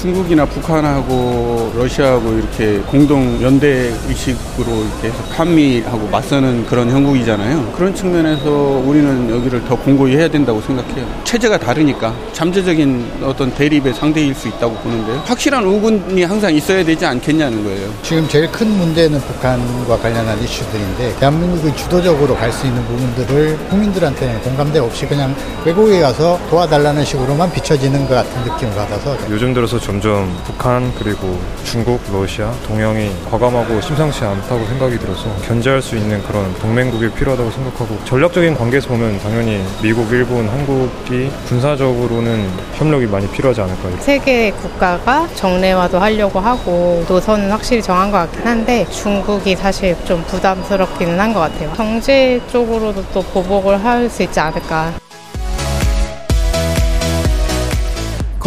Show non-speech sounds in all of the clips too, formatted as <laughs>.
중국이나 북한하고 러시아하고 이렇게 공동 연대 의식으로 이렇게 해서 한미하고 맞서는 그런 형국이잖아요. 그런 측면에서 우리는 여기를 더 공고히 해야 된다고 생각해요. 체제가 다르니까 잠재적인 어떤 대립의 상대일 수 있다고 보는데요. 확실한 우군이 항상 있어야 되지 않겠냐는 거예요. 지금 제일 큰 문제는 북한과 관련한 이슈들인데 대한민국이 주도적으로 갈 수 있는 부분들을 국민들한테 공감대 없이 그냥 외국에 가서 도와달라는 식으로만 비춰지는 것 같은 느낌을 받아서 요즘 들어서 점점 북한 그리고 중국, 러시아, 동양이 과감하고 심상치 않다고 생각이 들어서 견제할 수 있는 그런 동맹국이 필요하다고 생각하고 전략적인 관계에서 보면 당연히 미국, 일본, 한국이 군사적으로는 협력이 많이 필요하지 않을까. 세계 국가가 정례화도 하려고 하고 노선은 확실히 정한 것 같긴 한데 중국이 사실 좀 부담스럽기는 한 것 같아요. 경제 쪽으로도 또 보복을 할 수 있지 않을까.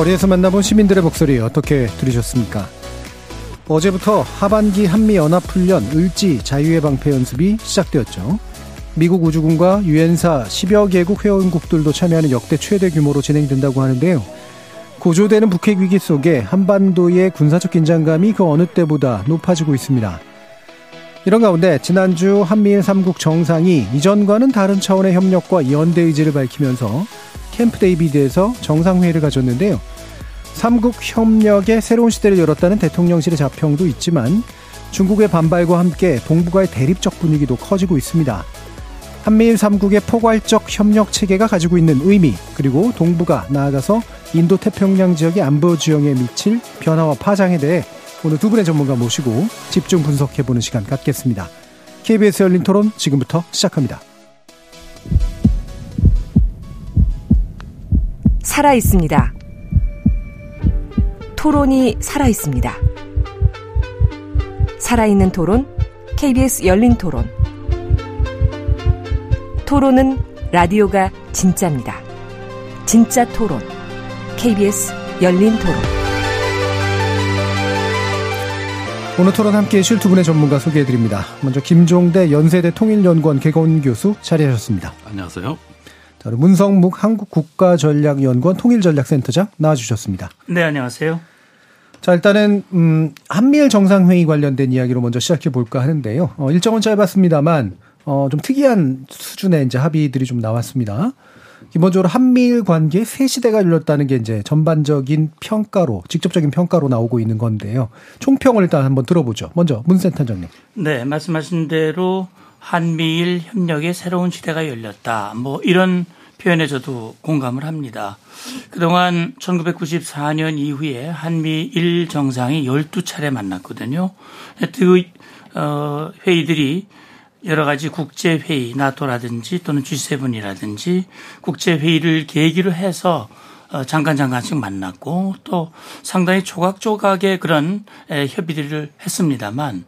거리에서 만나본 시민들의 목소리 어떻게 들으셨습니까? 어제부터 하반기 한미연합훈련 을지 자유의 방패 연습이 시작되었죠. 미국 우주군과 유엔사 10여 개국 회원국들도 참여하는 역대 최대 규모로 진행된다고 하는데요. 고조되는 북핵 위기 속에 한반도의 군사적 긴장감이 그 어느 때보다 높아지고 있습니다. 이런 가운데 지난주 한미일 3국 정상이 이전과는 다른 차원의 협력과 연대 의지를 밝히면서 캠프 데이비드에서 정상회의를 가졌는데요. 삼국 협력의 새로운 시대를 열었다는 대통령실의 자평도 있지만 중국의 반발과 함께 동북아의 대립적 분위기도 커지고 있습니다. 한미일 3국의 포괄적 협력 체계가 가지고 있는 의미, 그리고 동북아, 나아가서 인도 태평양 지역의 안보 지형에 미칠 변화와 파장에 대해 오늘 두 분의 전문가 모시고 집중 분석해 보는 시간 갖겠습니다. KBS 열린 토론 지금부터 시작합니다. 살아 있습니다. 토론이 살아 있습니다. 살아있는 토론, KBS 열린 토론. 토론은 라디오가 진짜입니다. 진짜 토론, KBS 열린 토론. 오늘 토론 함께 해주실 두 분의 전문가 소개해드립니다. 먼저 김종대 연세대 통일연구원 개건 교수 자리하셨습니다. 안녕하세요. 자, 문성묵 한국국가전략연구원 통일전략센터장 나와주셨습니다. 네, 안녕하세요. 자, 일단은, 음, 한미일 정상회의 관련된 이야기로 먼저 시작해 볼까 하는데요. 어, 일정은 짧았습니다만, 어, 좀 특이한 수준의 이제 합의들이 좀 나왔습니다. 기본적으로 한미일 관계 새 시대가 열렸다는 게 이제 전반적인 평가로, 직접적인 평가로 나오고 있는 건데요. 총평을 일단 한번 들어보죠. 먼저, 문 센터장님. 네, 말씀하신 대로 한미일 협력의 새로운 시대가 열렸다. 뭐 이런 표현에 저도 공감을 합니다. 그동안 1994년 이후에 한미일 정상이 12차례 만났거든요. 그 어, 회의들이 여러 가지 국제회의, 나토라든지 또는 G7이라든지 국제회의를 계기로 해서 어, 잠깐 잠깐씩 만났고 또 상당히 조각조각의 그런 협의들을 했습니다만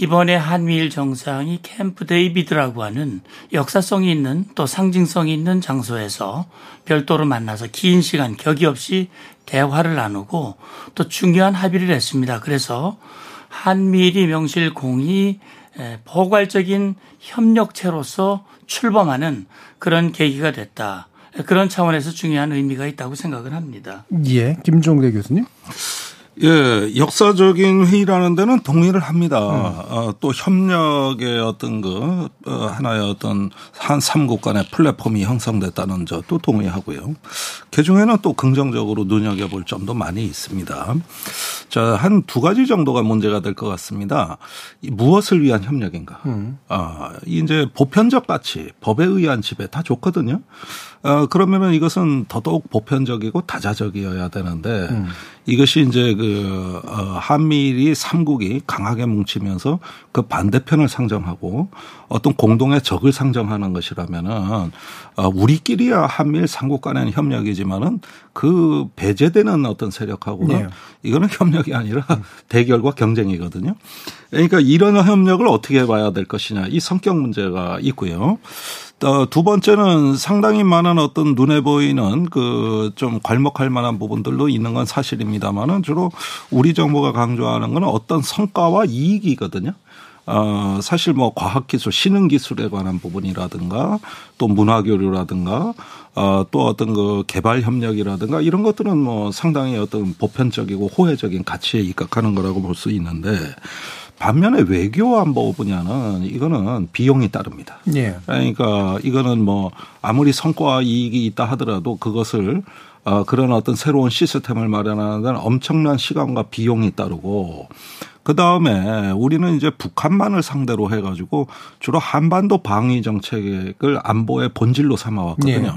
이번에 한미일 정상이 캠프 데이비드라고 하는 역사성이 있는 또 상징성이 있는 장소에서 별도로 만나서 긴 시간 격이 없이 대화를 나누고 또 중요한 합의를 했습니다. 그래서 한미일이 명실 공히 포괄적인 협력체로서 출범하는 그런 계기가 됐다. 그런 차원에서 중요한 의미가 있다고 생각을 합니다. 예, 김종대 교수님. 예, 역사적인 회의라는 데는 동의를 합니다. 음. 어, 또 협력의 어떤 그, 어, 하나의 어떤 한 삼국 간의 플랫폼이 형성됐다는 점도 동의하고요. 그 중에는 또 긍정적으로 눈여겨볼 점도 많이 있습니다. 자, 한 두 가지 정도가 문제가 될 것 같습니다. 무엇을 위한 협력인가? 음. 아, 이제 보편적 가치, 법에 의한 지배 다 좋거든요. 어, 그러면은 이것은 더더욱 보편적이고 다자적이어야 되는데 음. 이것이 이제 그, 어, 한미일이 삼국이 강하게 뭉치면서 그 반대편을 상정하고 어떤 공동의 적을 상정하는 것이라면은 어, 우리끼리야 한미일 삼국 간의 협력이지만은 그 배제되는 어떤 세력하고는 네. 이거는 협력이 아니라 음. 대결과 경쟁이거든요. 그러니까 이런 협력을 어떻게 봐야 될 것이냐 이 성격 문제가 있고요. 어, 두 번째는 상당히 많은 어떤 눈에 보이는 그 좀 괄목할 만한 부분들도 있는 건 사실입니다만은 주로 우리 정부가 강조하는 건 어떤 성과와 이익이거든요. 어, 사실 뭐 과학기술, 신흥기술에 관한 부분이라든가 또 문화교류라든가 어, 또 어떤 그 개발 협력이라든가 이런 것들은 뭐 상당히 어떤 보편적이고 호혜적인 가치에 입각하는 거라고 볼 수 있는데 반면에 외교 안보 분야는 이거는 비용이 따릅니다. 예. 그러니까 이거는 뭐 아무리 성과 이익이 있다 하더라도 그것을 어, 그런 어떤 새로운 시스템을 마련하는 데는 엄청난 시간과 비용이 따르고 그 다음에 우리는 이제 북한만을 상대로 해가지고 주로 한반도 방위 정책을 안보의 본질로 삼아왔거든요. 네.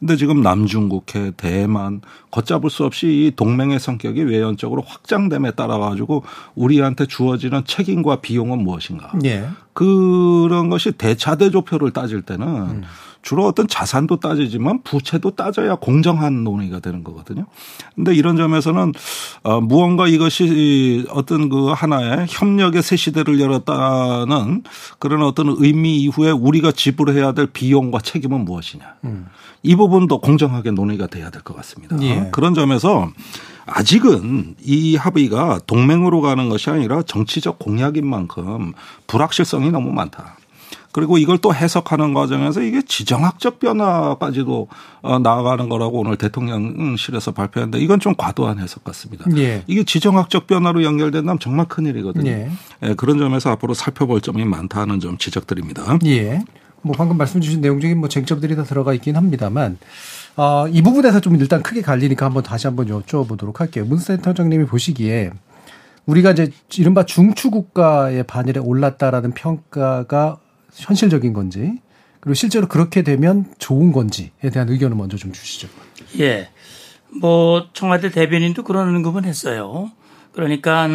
근데 지금 남중국해, 대만 걷잡을 수 없이 이 동맹의 성격이 외연적으로 확장됨에 따라 가지고 우리한테 주어지는 책임과 비용은 무엇인가? 예. 그런 것이 대차대조표를 따질 때는 주로 어떤 자산도 따지지만 부채도 따져야 공정한 논의가 되는 거거든요. 근데 이런 점에서는 어 무언가 이것이 어떤 그 하나의 협력의 새 시대를 열었다는 그런 어떤 의미 이후에 우리가 지불해야 될 비용과 책임은 무엇이냐. 이 부분도 공정하게 논의가 돼야 될 것 같습니다. 예. 그런 점에서 아직은 이 합의가 동맹으로 가는 것이 아니라 정치적 공약인 만큼 불확실성이 너무 많다. 그리고 이걸 또 해석하는 과정에서 이게 지정학적 변화까지도 어, 나아가는 거라고 오늘 대통령실에서 발표했는데 이건 좀 과도한 해석 같습니다. 예. 이게 지정학적 변화로 연결된다면 정말 큰일이거든요. 예. 예, 그런 점에서 앞으로 살펴볼 점이 많다는 점 지적드립니다. 예. 뭐 방금 말씀 주신 내용적인 뭐 쟁점들이 다 들어가 있긴 합니다만 어, 이 부분에서 좀 일단 크게 갈리니까 한번 다시 한번 여쭤보도록 할게요. 문 센터장님이 보시기에 우리가 이제 이른바 중추 국가의 반열에 올랐다라는 평가가 현실적인 건지 그리고 실제로 그렇게 되면 좋은 건지에 대한 의견을 먼저 좀 주시죠. 예. 뭐 청와대 대변인도 그런 언급은 했어요. 그러니까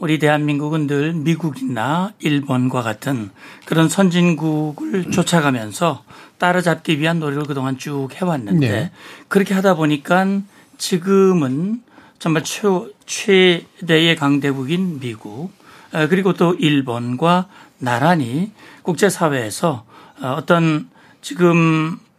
우리 대한민국은 늘 미국이나 일본과 같은 그런 선진국을 쫓아가면서 따라잡기 위한 노력을 그동안 쭉 해왔는데 네. 그렇게 하다 보니까 지금은 정말 최, 최대의 강대국인 미국 어, 그리고 또 일본과 나란히 국제사회에서 어, 어떤 지금 어,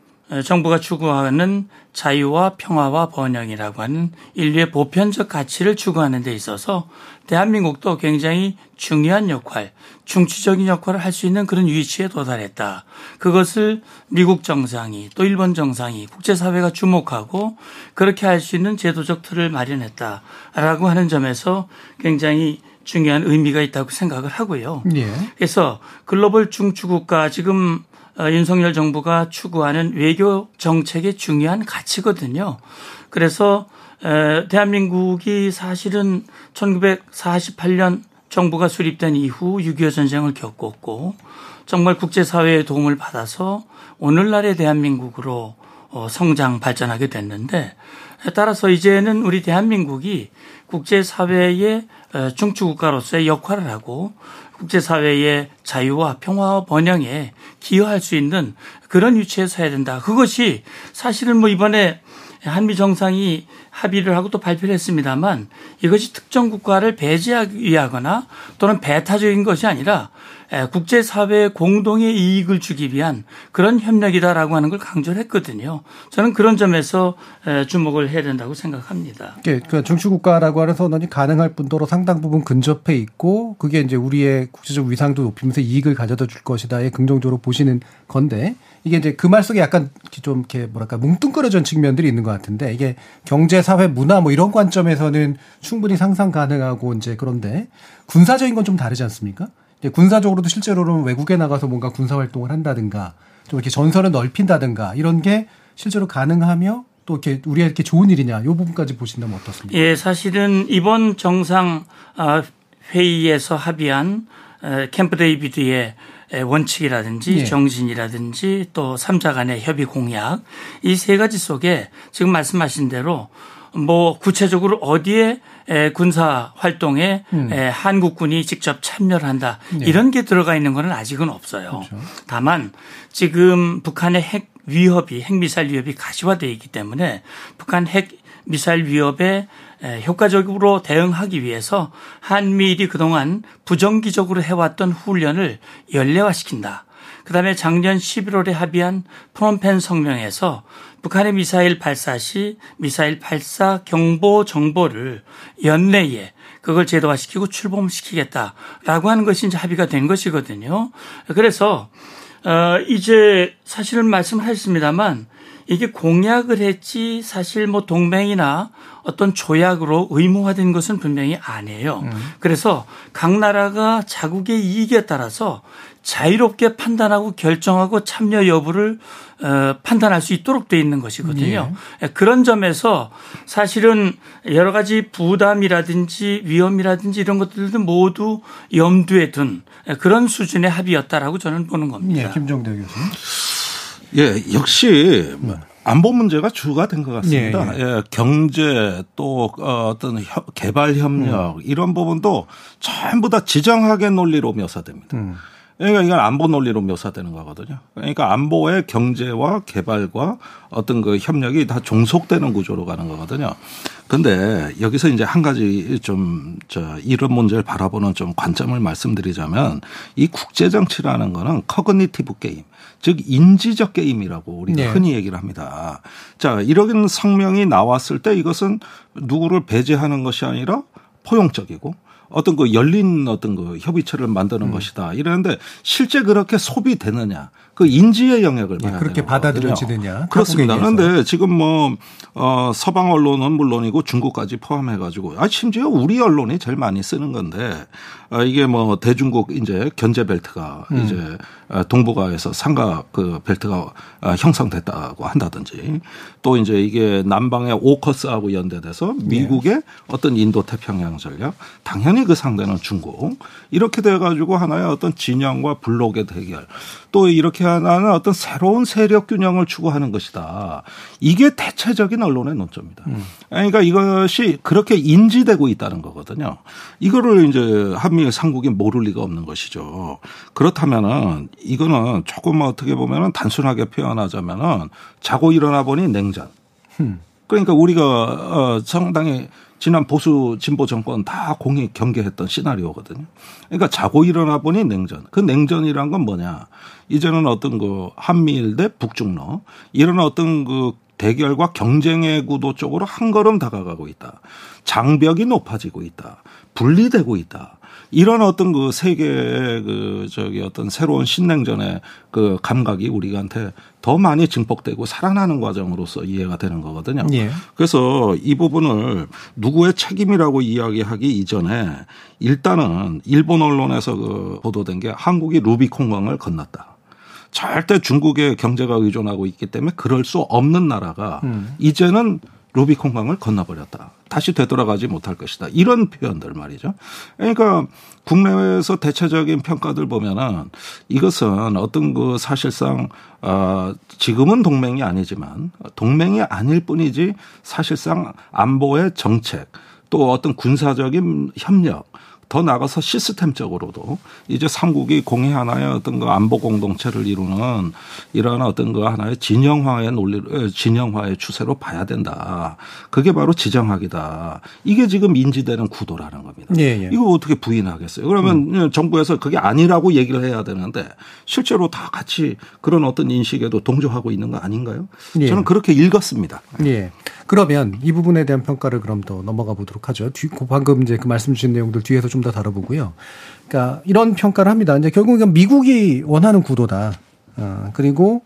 정부가 추구하는 자유와 평화와 번영이라고 하는 인류의 보편적 가치를 추구하는 데 있어서 대한민국도 굉장히 중요한 역할, 중추적인 역할을 할 수 있는 그런 위치에 도달했다. 그것을 미국 정상이 또 일본 정상이 국제사회가 주목하고 그렇게 할 수 있는 제도적 틀을 마련했다라고 하는 점에서 굉장히 중요한 의미가 있다고 생각을 하고요. 예. 그래서 글로벌 중추국가 지금 어, 윤석열 정부가 추구하는 외교 정책의 중요한 가치거든요. 그래서 에, 대한민국이 사실은 1948년 정부가 수립된 이후 6.25 전쟁을 겪었고 정말 국제사회의 도움을 받아서 오늘날의 대한민국으로 어, 성장 발전하게 됐는데 따라서 이제는 우리 대한민국이 국제사회의 어, 중추국가로서의 역할을 하고 국제사회의 자유와 평화와 번영에 기여할 수 있는 그런 위치에서 해야 된다. 그것이 사실은 뭐 이번에 한미 정상이 합의를 하고 또 발표를 했습니다만 이것이 특정 국가를 배제하기 위하거나 또는 배타적인 것이 아니라 국제사회 공동의 이익을 주기 위한 그런 협력이다라고 하는 걸 강조를 했거든요. 저는 그런 점에서 주목을 해야 된다고 생각합니다. 그 중추국가라고 하는 선언이 가능할 뿐더러 상당 부분 근접해 있고 그게 이제 우리의 국제적 위상도 높이면서 이익을 가져다 줄 것이다에 긍정적으로 보시는 건데 이게 이제 그 말 속에 약간 좀 이렇게 뭐랄까 뭉뚱그려진 측면들이 있는 것 같은데 이게 경제, 사회, 문화 뭐 이런 관점에서는 충분히 상상 가능하고 이제 그런데 군사적인 건 좀 다르지 않습니까? 군사적으로도 실제로는 외국에 나가서 뭔가 군사 활동을 한다든가 좀 이렇게 전선을 넓힌다든가 이런 게 실제로 가능하며 또 이렇게 우리가 이렇게 좋은 일이냐 이 부분까지 보신다면 어떻습니까? 예, 사실은 이번 정상 아, 회의에서 합의한 캠프 데이비드의 원칙이라든지 예. 정신이라든지 또 3자 간의 협의 공약 이 세 가지 속에 지금 말씀하신 대로 뭐 구체적으로 어디에 에, 군사 활동에 에, 한국군이 직접 참여를 한다 네. 이런 게 들어가 있는 거는 아직은 없어요. 다만 지금 북한의 핵 위협이 핵미사일 위협이 가시화되어 있기 때문에 북한 핵 미사일 위협에 효과적으로 대응하기 위해서 한미일이 그동안 부정기적으로 해왔던 훈련을 연례화시킨다. 그다음에 작년 11월에 합의한 프롬펜 성명에서 북한의 미사일 발사 시 미사일 발사 경보 정보를 연내에 그걸 제도화시키고 출범시키겠다라고 하는 것이 이제 합의가 된 것이거든요. 그래서 어 이제 사실은 말씀하셨습니다만 이게 공약을 했지 사실 뭐 동맹이나 어떤 조약으로 의무화된 것은 분명히 아니에요. 음. 그래서 각 나라가 자국의 이익에 따라서 자유롭게 판단하고 결정하고 참여 여부를 어, 판단할 수 있도록 돼 있는 것이거든요. 예. 그런 점에서 사실은 여러 가지 부담이라든지 위험이라든지 이런 것들도 모두 염두에 둔 그런 수준의 합의였다라고 저는 보는 겁니다. 예, 김정대 교수님. 예, 역시 안보 문제가 주가 된 것 같습니다. 예, 예. 예, 경제 또 어, 어떤 개발 협력 음. 이런 부분도 전부 다 지정학의 논리로 묘사됩니다. 음. 그러니까 이건 안보 논리로 묘사되는 거거든요. 그러니까 안보의 경제와 개발과 어떤 그 협력이 다 종속되는 구조로 가는 거거든요. 근데 여기서 이제 한 가지 좀 저 이런 문제를 바라보는 좀 관점을 말씀드리자면 이 국제 정치라는 거는 cognitive game 즉 인지적 게임이라고 우리가 네. 흔히 얘기를 합니다. 자, 이런 성명이 나왔을 때 이것은 누구를 배제하는 것이 아니라 포용적이고 어떤 그 열린 어떤 그 협의체를 만드는 음. 것이다. 이러는데 실제 그렇게 소비되느냐. 그 인지의 영역을 예, 그렇게 받아들여지느냐. 그렇습니다. 그런데 지금 뭐 어, 서방 언론은 물론이고 중국까지 포함해 가지고 아 심지어 우리 언론이 제일 많이 쓰는 건데 아, 이게 뭐 대중국 이제 견제 벨트가 음. 이제 어, 동북아에서 삼각 그 벨트가 어, 형성됐다고 한다든지 또 이제 이게 남방의 오커스하고 연대돼서 미국의 네. 어떤 인도 태평양 전략 당연히 그 상대는 중국 이렇게 돼 가지고 하나의 어떤 진영과 블록의 대결 또 이렇게 하나는 어떤 새로운 세력 균형을 추구하는 것이다. 이게 대체적인 언론의 논점입니다. 음. 그러니까 이것이 그렇게 인지되고 있다는 거거든요. 이거를 이제 한미 삼국이 모를 리가 없는 것이죠. 그렇다면은 이거는 조금 어떻게 보면은 단순하게 표현하자면은 자고 일어나 보니 냉전. 음. 그러니까 우리가 어 상당히 지난 보수 진보 정권 다 공이 경계했던 시나리오거든요. 그러니까 자고 일어나 보니 냉전. 그 냉전이란 건 뭐냐? 이제는 어떤 그 한미일 대 북중러 이런 어떤 그 대결과 경쟁의 구도 쪽으로 한 걸음 다가가고 있다. 장벽이 높아지고 있다. 분리되고 있다. 이런 어떤 그 세계의 그 저기 어떤 새로운 신냉전의 그 감각이 우리한테 더 많이 증폭되고 살아나는 과정으로서 이해가 되는 거거든요. 예. 그래서 이 부분을 누구의 책임이라고 이야기하기 이전에 일단은 일본 언론에서 그 보도된 게 한국이 루비콘강을 건넜다. 절대 중국의 경제가 의존하고 있기 때문에 그럴 수 없는 나라가 음. 이제는 루비콘강을 건너버렸다. 다시 되돌아가지 못할 것이다. 이런 표현들 말이죠. 그러니까 국내에서 대체적인 평가들 보면은 이것은 어떤 그 사실상 어 지금은 동맹이 아니지만 동맹이 아닐 뿐이지 사실상 안보의 정책 또 어떤 군사적인 협력 더 나가서 시스템적으로도 이제 삼국이 공의 하나의 어떤 그 안보 공동체를 이루는 이러한 어떤 그 하나의 진영화의 논리, 진영화의 추세로 봐야 된다. 그게 바로 지정학이다. 이게 지금 인지되는 구도라는 겁니다. 예, 예. 이거 어떻게 부인하겠어요? 그러면 음. 정부에서 그게 아니라고 얘기를 해야 되는데 실제로 다 같이 그런 어떤 인식에도 동조하고 있는 거 아닌가요? 예. 저는 그렇게 읽었습니다. 예. 그러면 이 부분에 대한 평가를 그럼 더 넘어가 보도록 하죠. 뒤, 방금 이제 그 말씀 주신 내용들 뒤에서 좀 더 다뤄보고요. 그러니까 이런 평가를 합니다. 이제 결국은 미국이 원하는 구도다. 어, 그리고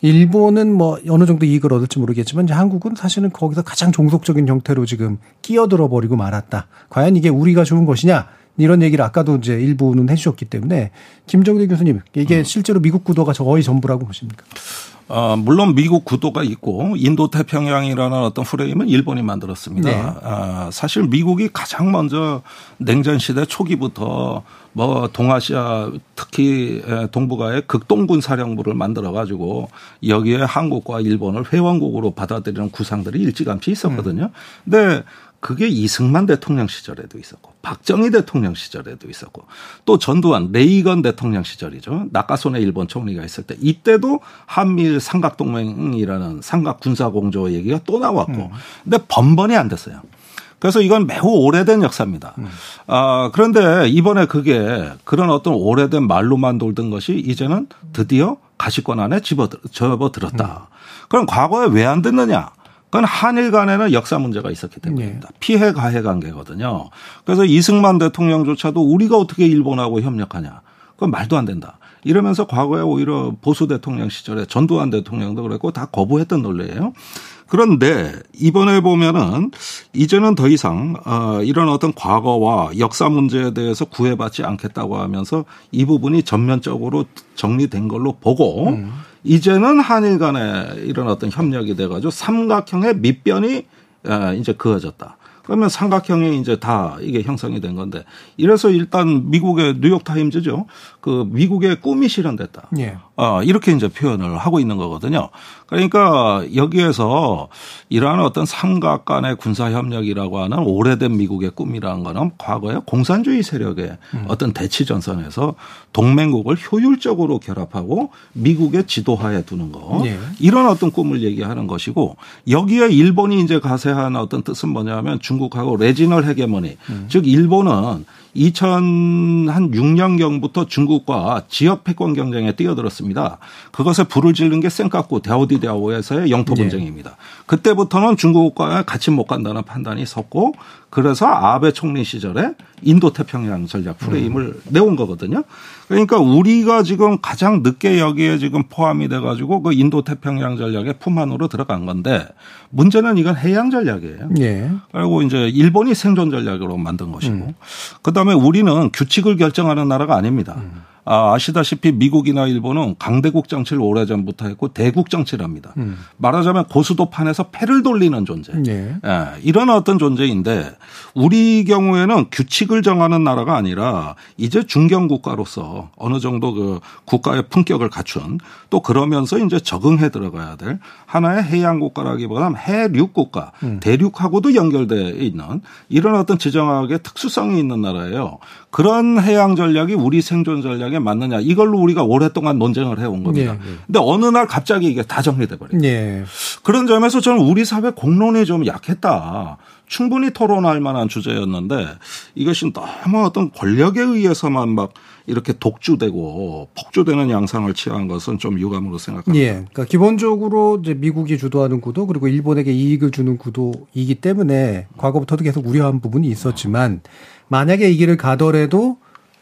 일본은 뭐 어느 정도 이익을 얻을지 모르겠지만 이제 한국은 사실은 거기서 가장 종속적인 형태로 지금 끼어들어 버리고 말았다. 과연 이게 우리가 좋은 것이냐? 이런 얘기를 아까도 이제 일부는 해주셨기 때문에 김정대 교수님 이게 음. 실제로 미국 구도가 거의 전부라고 보십니까? 어, 물론 미국 구도가 있고 인도 태평양이라는 어떤 프레임은 일본이 만들었습니다. 네. 아, 사실 미국이 가장 먼저 냉전 시대 초기부터 뭐 동아시아 특히 동북아의 극동군 사령부를 만들어 가지고 여기에 한국과 일본을 회원국으로 받아들이는 구상들이 일찌감치 있었거든요. 음. 근데 그게 이승만 대통령 시절에도 있었고 박정희 대통령 시절에도 있었고 또 전두환 레이건 대통령 시절이죠. 나카소네 일본 총리가 있을 때 이때도 한미일 삼각 동맹이라는 삼각 군사 공조 얘기가 또 나왔고 음. 근데 번번이 안 됐어요. 그래서 이건 매우 오래된 역사입니다. 음. 아, 그런데 이번에 그게 그런 어떤 오래된 말로만 돌던 것이 이제는 드디어 가시권 안에 집어, 접어들었다. 음. 그럼 과거에 왜 안 됐느냐? 그건 한일 간에는 역사 문제가 있었기 때문입니다. 네. 피해 가해 관계거든요. 그래서 이승만 대통령조차도 우리가 어떻게 일본하고 협력하냐. 그건 말도 안 된다. 이러면서 과거에 오히려 보수 대통령 시절에 전두환 대통령도 그랬고 다 거부했던 논리예요. 그런데 이번에 보면은 이제는 더 이상 어 이런 어떤 과거와 역사 문제에 대해서 구애받지 않겠다고 하면서 이 부분이 전면적으로 정리된 걸로 보고 음. 이제는 한일 간에 이런 어떤 협력이 돼가지고 삼각형의 밑변이 이제 그어졌다. 그러면 삼각형이 이제 다 이게 형성이 된 건데 이래서 일단 미국의 뉴욕 타임즈죠. 그 미국의 꿈이 실현됐다. 예. 어, 이렇게 이제 표현을 하고 있는 거거든요. 그러니까 여기에서 이러한 어떤 삼각 간의 군사 협력이라고 하는 오래된 미국의 꿈이라는 거는 과거에 공산주의 세력의 음. 어떤 대치 전선에서 동맹국을 효율적으로 결합하고 미국의 지도하에 두는 거. 예. 이런 어떤 꿈을 얘기하는 것이고 여기에 일본이 이제 가세한 어떤 뜻은 뭐냐면 중국하고 레지널 헤게머니 음. 즉 일본은 2006년경부터 중국과 지역 패권 경쟁에 뛰어들었습니다. 그것에 불을 지른 게 센카쿠 데오디데오에서의 영토 분쟁입니다. 네. 그때부터는 중국과 같이 못 간다는 판단이 섰고 그래서 아베 총리 시절에 인도 태평양 전략 프레임을 음. 내온 거거든요. 그러니까 우리가 지금 가장 늦게 여기에 지금 포함이 돼 가지고 그 인도 태평양 전략의 품 안으로 들어간 건데 문제는 이건 해양 전략이에요. 예. 그리고 이제 일본이 생존 전략으로 만든 것이고 음. 그다음에 우리는 규칙을 결정하는 나라가 아닙니다. 음. 아, 아시다시피 미국이나 일본은 강대국 정치를 오래전부터 했고 대국 정치를 합니다. 음. 말하자면 고수도판에서 패를 돌리는 존재. 네. 예, 이런 어떤 존재인데 우리 경우에는 규칙을 정하는 나라가 아니라 이제 중견 국가로서 어느 정도 그 국가의 품격을 갖춘 또 그러면서 이제 적응해 들어가야 될 하나의 해양 국가라기보다는 해륙 국가, 음. 대륙하고도 연결돼 있는 이런 어떤 지정학의 특수성이 있는 나라예요. 그런 해양 전략이 우리 생존 전략에 맞느냐 이걸로 우리가 오랫동안 논쟁을 해온 겁니다. 네, 네. 근데 어느 날 갑자기 이게 다 정리돼 버려요. 네. 그런 점에서 저는 우리 사회 공론이 좀 약했다. 충분히 토론할 만한 주제였는데 이것이 너무 어떤 권력에 의해서만 막 이렇게 독주되고 폭주되는 양상을 취한 것은 좀 유감으로 생각합니다. 예. 그러니까 기본적으로 이제 미국이 주도하는 구도 그리고 일본에게 이익을 주는 구도이기 때문에 과거부터도 계속 우려한 부분이 있었지만 만약에 이 길을 가더라도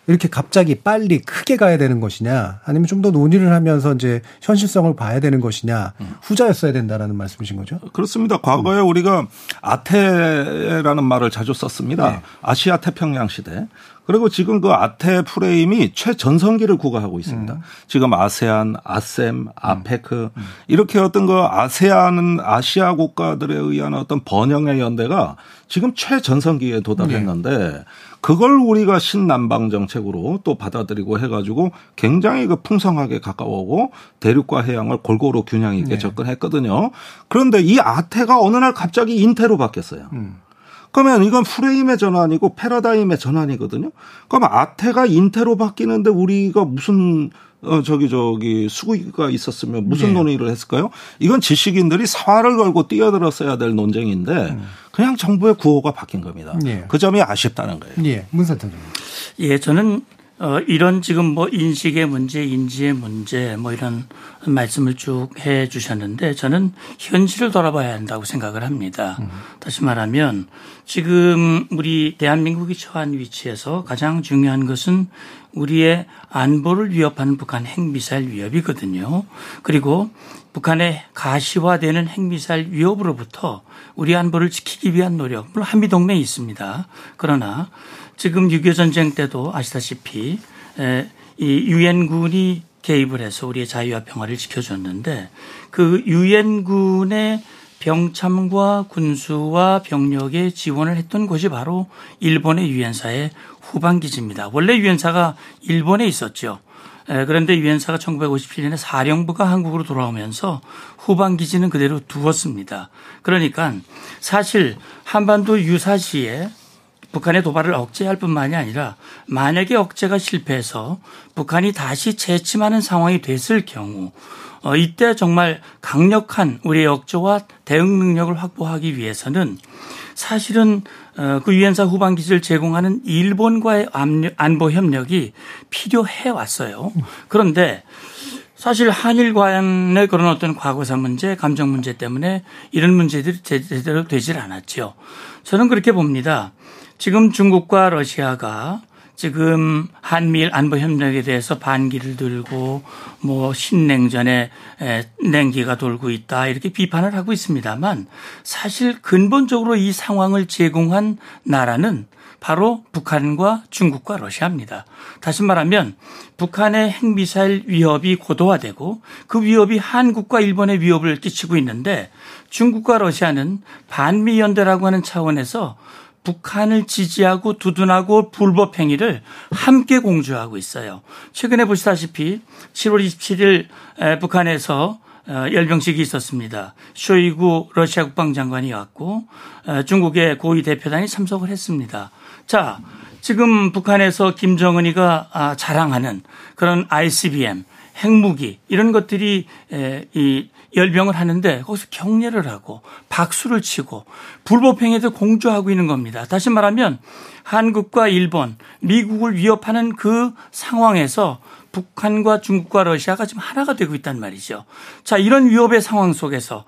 이렇게 갑자기 빨리 크게 가야 되는 것이냐 아니면 좀 더 논의를 하면서 이제 현실성을 봐야 되는 것이냐 후자였어야 된다라는 말씀이신 거죠? 그렇습니다. 과거에 음. 우리가 아태라는 말을 자주 썼습니다. 네. 아시아 태평양 시대. 그리고 지금 그 아태 프레임이 최전성기를 구가하고 있습니다. 음. 지금 아세안, 아셈, 아페크 음. 이렇게 어떤 그 아세안은 아시아 국가들에 의한 어떤 번영의 연대가 지금 최전성기에 도달했는데 네. 그걸 우리가 신남방 정책으로 또 받아들이고 해가지고 굉장히 그 풍성하게 가까워오고 대륙과 해양을 골고루 균형 있게 네. 접근했거든요. 그런데 이 아태가 어느 날 갑자기 인태로 바뀌었어요. 음. 그러면 이건 프레임의 전환이고 패러다임의 전환이거든요. 그럼 아태가 인태로 바뀌는데 우리가 무슨 어 저기 저기 수구가 있었으면 무슨 네. 논의를 했을까요? 이건 지식인들이 사활을 걸고 뛰어들었어야 될 논쟁인데 음. 그냥 정부의 구호가 바뀐 겁니다. 네. 그 점이 아쉽다는 거예요. 예. 문사장님. 예, 저는 어, 이런 지금 뭐 인식의 문제, 인지의 문제 뭐 이런 말씀을 쭉 해 주셨는데 저는 현실을 돌아봐야 한다고 생각을 합니다. 음. 다시 말하면 지금 우리 대한민국이 처한 위치에서 가장 중요한 것은 우리의 안보를 위협하는 북한 핵미사일 위협이거든요. 그리고 북한의 가시화되는 핵미사일 위협으로부터 우리 안보를 지키기 위한 노력, 물론 한미동맹이 있습니다. 그러나 지금 6.25 전쟁 때도 아시다시피 이 유엔군이 개입을 해서 우리의 자유와 평화를 지켜줬는데 그 유엔군의 병참과 군수와 병력에 지원을 했던 곳이 바로 일본의 유엔사의 후방 기지입니다. 원래 유엔사가 일본에 있었죠. 그런데 유엔사가 1957년에 사령부가 한국으로 돌아오면서 후방 기지는 그대로 두었습니다. 그러니까 사실 한반도 유사시에 북한의 도발을 억제할 뿐만이 아니라 만약에 억제가 실패해서 북한이 다시 재침하는 상황이 됐을 경우 어, 이때 정말 강력한 우리의 억조와 대응 능력을 확보하기 위해서는 사실은 어, 그 유엔사 후방 기지를 제공하는 일본과의 안보 협력이 필요해 왔어요. 그런데 사실 한일 간의 그런 어떤 과거사 문제, 감정 문제 때문에 이런 문제들이 제대로 되질 않았죠. 저는 그렇게 봅니다. 지금 중국과 러시아가 지금 한미일 안보 협력에 대해서 반기를 들고 뭐 신냉전에 냉기가 돌고 있다 이렇게 비판을 하고 있습니다만 사실 근본적으로 이 상황을 제공한 나라는 바로 북한과 중국과 러시아입니다. 다시 말하면 북한의 핵미사일 위협이 고도화되고 그 위협이 한국과 일본의 위협을 끼치고 있는데 중국과 러시아는 반미연대라고 하는 차원에서 북한을 지지하고 두둔하고 불법 행위를 함께 공조하고 있어요. 최근에 보시다시피 7월 27일 북한에서 어, 열병식이 있었습니다. 쇼이구 러시아 국방장관이 왔고 어, 중국의 고위 대표단이 참석을 했습니다. 자, 지금 북한에서 김정은이가 아, 자랑하는 그런 ICBM 핵무기 이런 것들이 이 열병을 하는데 거기서 격려를 하고 박수를 치고 불법행위도 공조하고 있는 겁니다. 다시 말하면 한국과 일본, 미국을 위협하는 그 상황에서 북한과 중국과 러시아가 지금 하나가 되고 있단 말이죠. 자, 이런 위협의 상황 속에서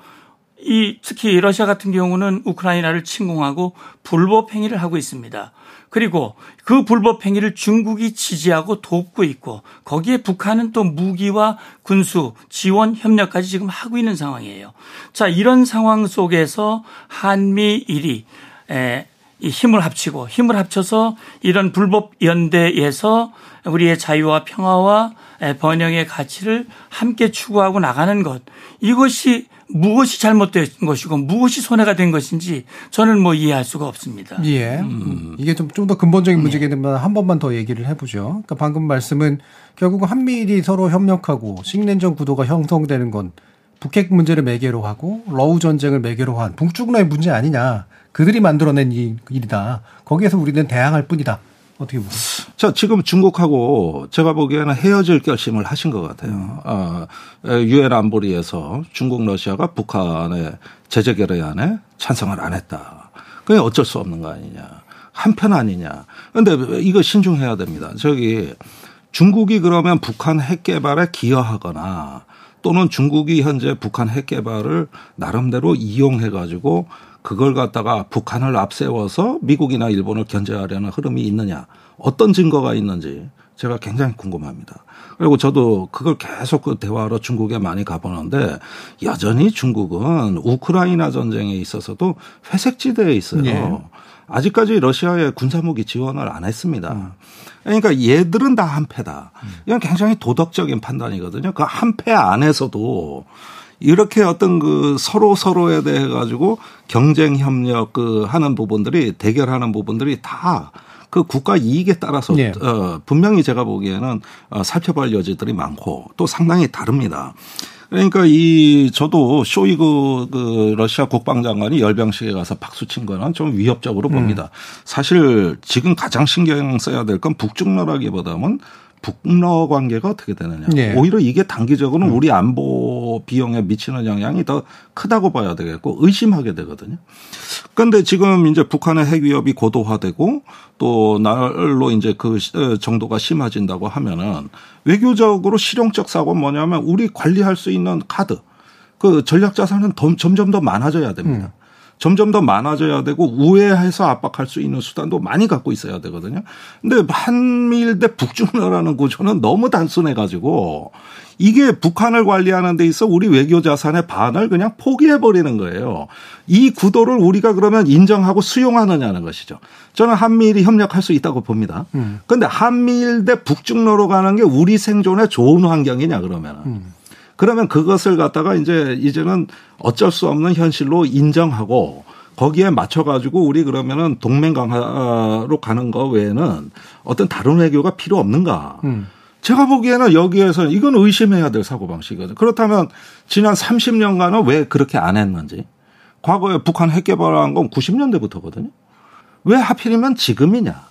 이 특히 러시아 같은 경우는 우크라이나를 침공하고 불법 행위를 하고 있습니다. 그리고 그 불법 행위를 중국이 지지하고 돕고 있고 거기에 북한은 또 무기와 군수 지원 협력까지 지금 하고 있는 상황이에요. 자, 이런 상황 속에서 한미일이 에, 힘을 합치고 힘을 합쳐서 이런 불법 연대에서 우리의 자유와 평화와 번영의 가치를 함께 추구하고 나가는 것 이것이 무엇이 잘못된 것이고 무엇이 손해가 된 것인지 저는 뭐 이해할 수가 없습니다. 예. 음. 이게 좀 좀 더 근본적인 문제이기 때문에 한 번만 더 얘기를 해보죠. 그러니까 방금 말씀은 결국 한미일이 서로 협력하고 식냉전 구도가 형성되는 건 북핵 문제를 매개로 하고 러우 전쟁을 매개로 한 북중러의 문제 아니냐. 그들이 만들어낸 일이다. 거기에서 우리는 대항할 뿐이다. 어떻게 보세요? 자, 지금 중국하고 제가 보기에는 헤어질 결심을 하신 것 같아요. 음. 어, 유엔 안보리에서 중국, 러시아가 북한의 제재 결의안에 찬성을 안 했다. 그게 어쩔 수 없는 거 아니냐. 한편 아니냐. 근데 이거 신중해야 됩니다. 저기 중국이 그러면 북한 핵 개발에 기여하거나 또는 중국이 현재 북한 핵 개발을 나름대로 이용해 가지고 그걸 갖다가 북한을 앞세워서 미국이나 일본을 견제하려는 흐름이 있느냐 어떤 증거가 있는지 제가 굉장히 궁금합니다. 그리고 저도 그걸 계속 그 대화하러 중국에 많이 가보는데 여전히 중국은 우크라이나 전쟁에 있어서도 회색지대에 있어요. 네. 아직까지 러시아에 군사무기 지원을 안 했습니다. 그러니까 얘들은 다 한패다. 이건 굉장히 도덕적인 판단이거든요. 그 한패 안에서도 이렇게 어떤 그 서로 서로에 대해 가지고 경쟁 협력 그 하는 부분들이 대결하는 부분들이 다 그 국가 이익에 따라서 네. 어 분명히 제가 보기에는 어 살펴볼 여지들이 많고 또 상당히 다릅니다. 그러니까 이 저도 쇼이그 그 러시아 국방장관이 열병식에 가서 박수 친 거는 좀 위협적으로 봅니다. 음. 사실 지금 가장 신경 써야 될 건 북중러라기보다는 북러 관계가 어떻게 되느냐. 네. 오히려 이게 단기적으로는 음. 우리 안보 비용에 미치는 영향이 더 크다고 봐야 되겠고 의심하게 되거든요. 그런데 지금 이제 북한의 핵 위협이 고도화되고 또 날로 이제 그 어, 정도가 심해진다고 하면은 외교적으로 실용적 사고는 뭐냐면 우리 관리할 수 있는 카드 그 전략 자산은 점점 더 많아져야 됩니다. 음. 점점 더 많아져야 되고 우회해서 압박할 수 있는 수단도 많이 갖고 있어야 되거든요. 근데 한미일 대 북중러라는 구조는 너무 단순해 가지고 이게 북한을 관리하는 데 있어 우리 외교 자산의 반을 그냥 포기해 버리는 거예요. 이 구도를 우리가 그러면 인정하고 수용하느냐는 것이죠. 저는 한미일이 협력할 수 있다고 봅니다. 그런데 음. 한미일 대 북중러로 가는 게 우리 생존에 좋은 환경이냐 그러면은. 음. 그러면 그것을 갖다가 이제 이제는 어쩔 수 없는 현실로 인정하고 거기에 맞춰가지고 우리 그러면은 동맹 강화로 가는 거 외에는 어떤 다른 외교가 필요 없는가. 음. 제가 보기에는 여기에서 이건 의심해야 될 사고방식이거든요. 그렇다면 지난 30년간은 왜 그렇게 안 했는지. 과거에 북한 핵 개발한 건 90년대부터거든요. 왜 하필이면 지금이냐.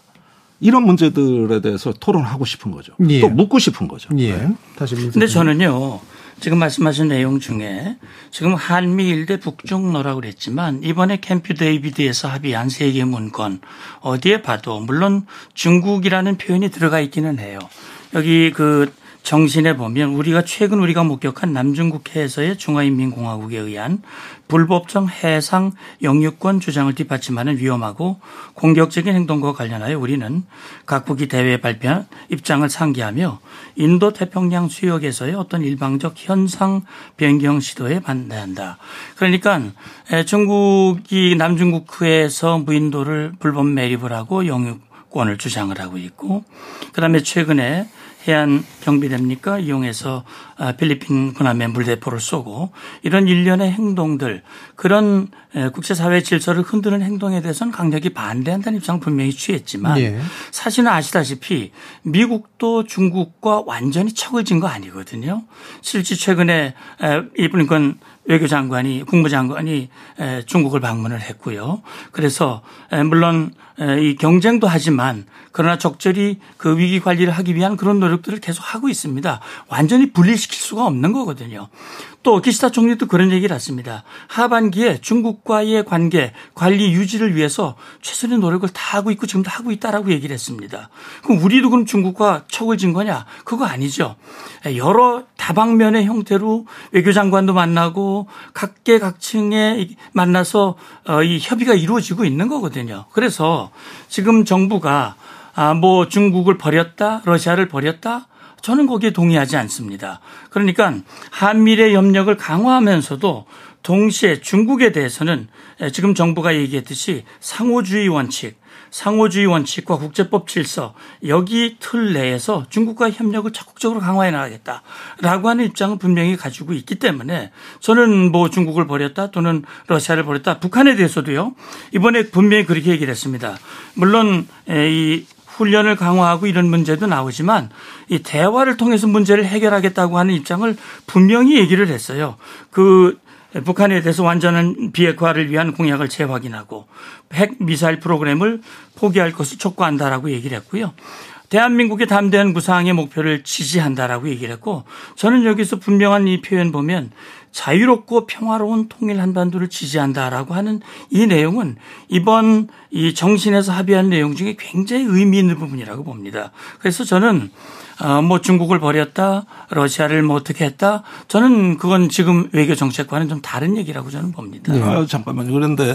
이런 문제들에 대해서 토론하고 싶은 거죠. 예. 또 묻고 싶은 거죠. 예. 다시 문제. 근데 저는요, 지금 말씀하신 내용 중에 지금 한미일 대 북중로라고 그랬지만 이번에 캠프 데이비드에서 합의한 세계 문건 어디에 봐도 물론 중국이라는 표현이 들어가 있기는 해요. 여기 그 정신에 보면 우리가 최근 우리가 목격한 남중국 해에서의 중화인민공화국에 의한 불법적 해상 영유권 주장을 뒷받침하는 위험하고 공격적인 행동과 관련하여 우리는 각국이 대회에 발표한 입장을 상기하며 인도 태평양 수역에서의 어떤 일방적 현상 변경 시도에 반대한다. 한다. 그러니까 중국이 남중국해에서 무인도를 불법 매립을 하고 영유권을 주장을 하고 있고 그다음에 최근에 해안 경비대입니까? 이용해서 아, 필리핀 군함에 물대포를 쏘고 이런 일련의 행동들 그런 국제사회 질서를 흔드는 행동에 대해서는 강력히 반대한다는 입장을 분명히 취했지만 예. 사실은 아시다시피 미국도 중국과 완전히 척을 진 거 아니거든요. 실제 최근에 이분건 외교장관이 국무장관이 중국을 방문을 했고요. 그래서 물론 이 경쟁도 하지만 그러나 적절히 그 위기 관리를 하기 위한 그런 노력들을 계속 하고 있습니다. 완전히 분리시킬 수가 없는 거거든요. 또 기시다 총리도 그런 얘기를 했습니다. 하반기에 중국과의 관계 관리 유지를 위해서 최선의 노력을 다 하고 있고 지금도 하고 있다라고 얘기를 했습니다. 그럼 우리도 그럼 중국과 척을 진 거냐? 그거 아니죠. 여러 다방면의 형태로 외교장관도 만나고 각계각층에 만나서 어, 이 협의가 이루어지고 있는 거거든요. 그래서 지금 정부가 아, 뭐 중국을 버렸다, 러시아를 버렸다, 저는 거기에 동의하지 않습니다. 그러니까 한미래 협력을 강화하면서도 동시에 중국에 대해서는 지금 정부가 얘기했듯이 상호주의 원칙, 상호주의 원칙과 국제법 질서 여기 틀 내에서 중국과 협력을 적극적으로 강화해 나가겠다라고 하는 입장을 분명히 가지고 있기 때문에 저는 뭐 중국을 버렸다 또는 러시아를 버렸다 북한에 대해서도요 이번에 분명히 그렇게 얘기를 했습니다. 물론 이 훈련을 강화하고 이런 문제도 나오지만 이 대화를 통해서 문제를 해결하겠다고 하는 입장을 분명히 얘기를 했어요. 그 북한에 대해서 완전한 비핵화를 위한 공약을 재확인하고 핵 미사일 프로그램을 포기할 것을 촉구한다라고 얘기를 했고요. 대한민국의 담대한 구상의 목표를 지지한다라고 얘기를 했고 저는 여기서 분명한 이 표현 보면 자유롭고 평화로운 통일 한반도를 지지한다라고 하는 이 내용은 이번 이 정신에서 합의한 내용 중에 굉장히 의미 있는 부분이라고 봅니다. 그래서 저는 어, 뭐 중국을 버렸다, 러시아를 뭐 어떻게 했다. 저는 그건 지금 외교 정책과는 좀 다른 얘기라고 저는 봅니다. 네. 아, 잠깐만요. 그런데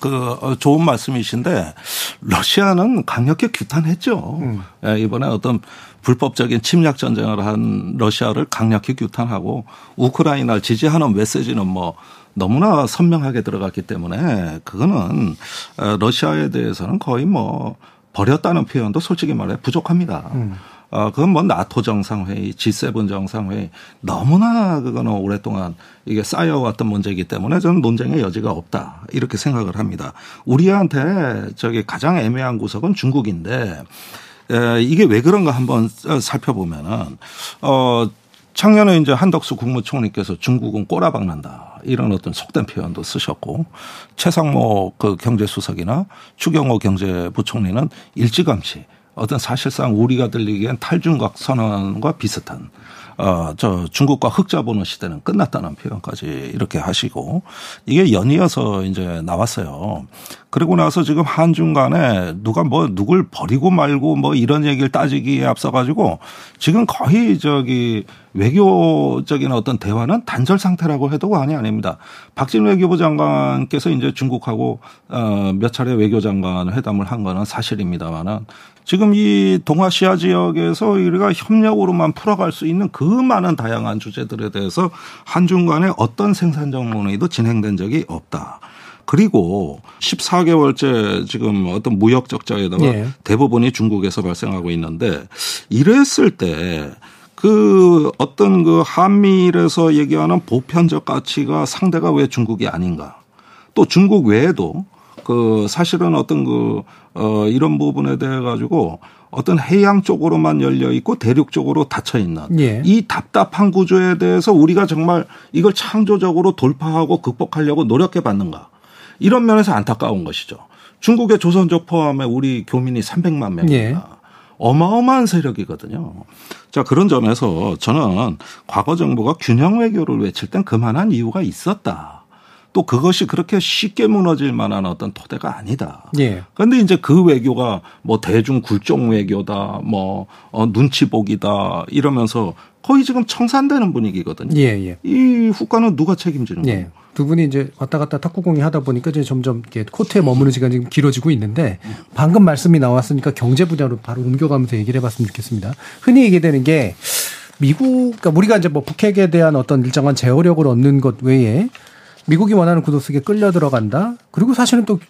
그 어, 좋은 말씀이신데 러시아는 강력히 규탄했죠. 음. 이번에 어떤 불법적인 침략 전쟁을 한 러시아를 강력히 규탄하고 우크라이나를 지지하는 메시지는 뭐 너무나 선명하게 들어갔기 때문에 그거는 어, 러시아에 대해서는 거의 뭐 버렸다는 표현도 솔직히 말해 부족합니다. 음. 어, 그건 뭐 나토 정상회의, G7 정상회의 너무나 그거는 오랫동안 이게 쌓여왔던 문제이기 때문에 저는 논쟁의 여지가 없다. 이렇게 생각을 합니다. 우리한테 저기 가장 애매한 구석은 중국인데 에, 이게 왜 그런가 한번 살펴보면은 어, 작년에 이제 한덕수 국무총리께서 중국은 꼬라박는다. 이런 어떤 속된 표현도 쓰셨고 최상모 그 경제수석이나 추경호 경제부총리는 일찌감치 어떤 사실상 우리가 들리기엔 탈중각 선언과 비슷한 어, 저 중국과 흑자 보는 시대는 끝났다는 표현까지 이렇게 하시고 이게 연이어서 이제 나왔어요. 그리고 나서 지금 한중 간에 누가 뭐 누굴 버리고 말고 뭐 이런 얘기를 따지기에 앞서 가지고 지금 거의 저기 외교적인 어떤 대화는 단절 상태라고 해도 과언이 아닙니다. 박진 외교부 장관께서 이제 중국하고 어몇 차례 외교장관 회담을 한 거는 사실입니다만은 지금 이 동아시아 지역에서 우리가 협력으로만 풀어갈 수 있는 그 많은 다양한 주제들에 대해서 한중 간에 어떤 생산적 논의도 진행된 적이 없다. 그리고 14개월째 지금 어떤 무역 적자에다가 예. 대부분이 중국에서 발생하고 있는데 이랬을 때 그 어떤 그 한미일에서 얘기하는 보편적 가치가 상대가 왜 중국이 아닌가. 또 중국 외에도 그 사실은 어떤 그, 어, 이런 부분에 대해 가지고 어떤 해양 쪽으로만 열려 있고 대륙 쪽으로 닫혀 있는 예. 이 답답한 구조에 대해서 우리가 정말 이걸 창조적으로 돌파하고 극복하려고 노력해 봤는가. 이런 면에서 안타까운 것이죠. 중국의 조선족 포함해 우리 교민이 300만 명입니다. 예. 어마어마한 세력이거든요. 자, 그런 점에서 저는 과거 정부가 균형 외교를 외칠 땐 그만한 이유가 있었다. 또 그것이 그렇게 쉽게 무너질 만한 어떤 토대가 아니다. 예. 그런데 이제 그 외교가 뭐 대중 굴종 외교다, 뭐 어, 눈치 보기다 이러면서 거의 지금 청산되는 분위기거든요. 예, 예. 이 후과는 누가 책임지는 거예요? 예. 두 분이 이제 왔다 갔다 탁구공이 하다 보니까 이제 점점 이렇게 코트에 머무는 시간이 지금 길어지고 있는데 방금 말씀이 나왔으니까 경제 분야로 바로 옮겨가면서 얘기를 해봤으면 좋겠습니다. 흔히 얘기되는 게 미국, 그러니까 우리가 이제 뭐 북핵에 대한 어떤 일정한 제어력을 얻는 것 외에 미국이 원하는 구도 속에 끌려 들어간다. 그리고 사실은 또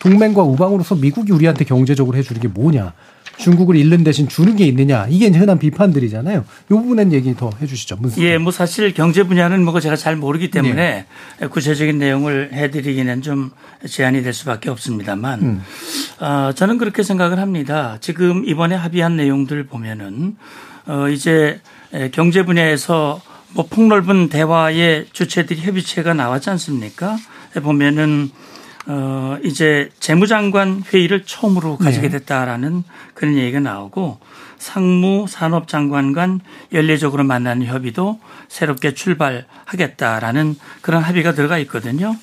동맹과 우방으로서 미국이 우리한테 경제적으로 해주는 게 뭐냐. 중국을 잃는 대신 주는 게 있느냐. 이게 이제 흔한 비판들이잖아요. 이 부분엔 얘기 더 해주시죠. 문수. 예, 뭐 사실 경제 분야는 뭐 제가 잘 모르기 때문에 구체적인 내용을 해드리기는 좀 제한이 될 수밖에 없습니다만, 음. 어, 저는 그렇게 생각을 합니다. 지금 이번에 합의한 내용들 보면은 어, 이제 경제 분야에서 뭐 폭넓은 대화의 주체들이 협의체가 나왔지 않습니까? 보면은 어 이제 재무장관 회의를 처음으로 가지게 됐다라는 그런 얘기가 나오고 상무 산업장관 간 연례적으로 만나는 협의도 새롭게 출발하겠다라는 그런 합의가 들어가 있거든요.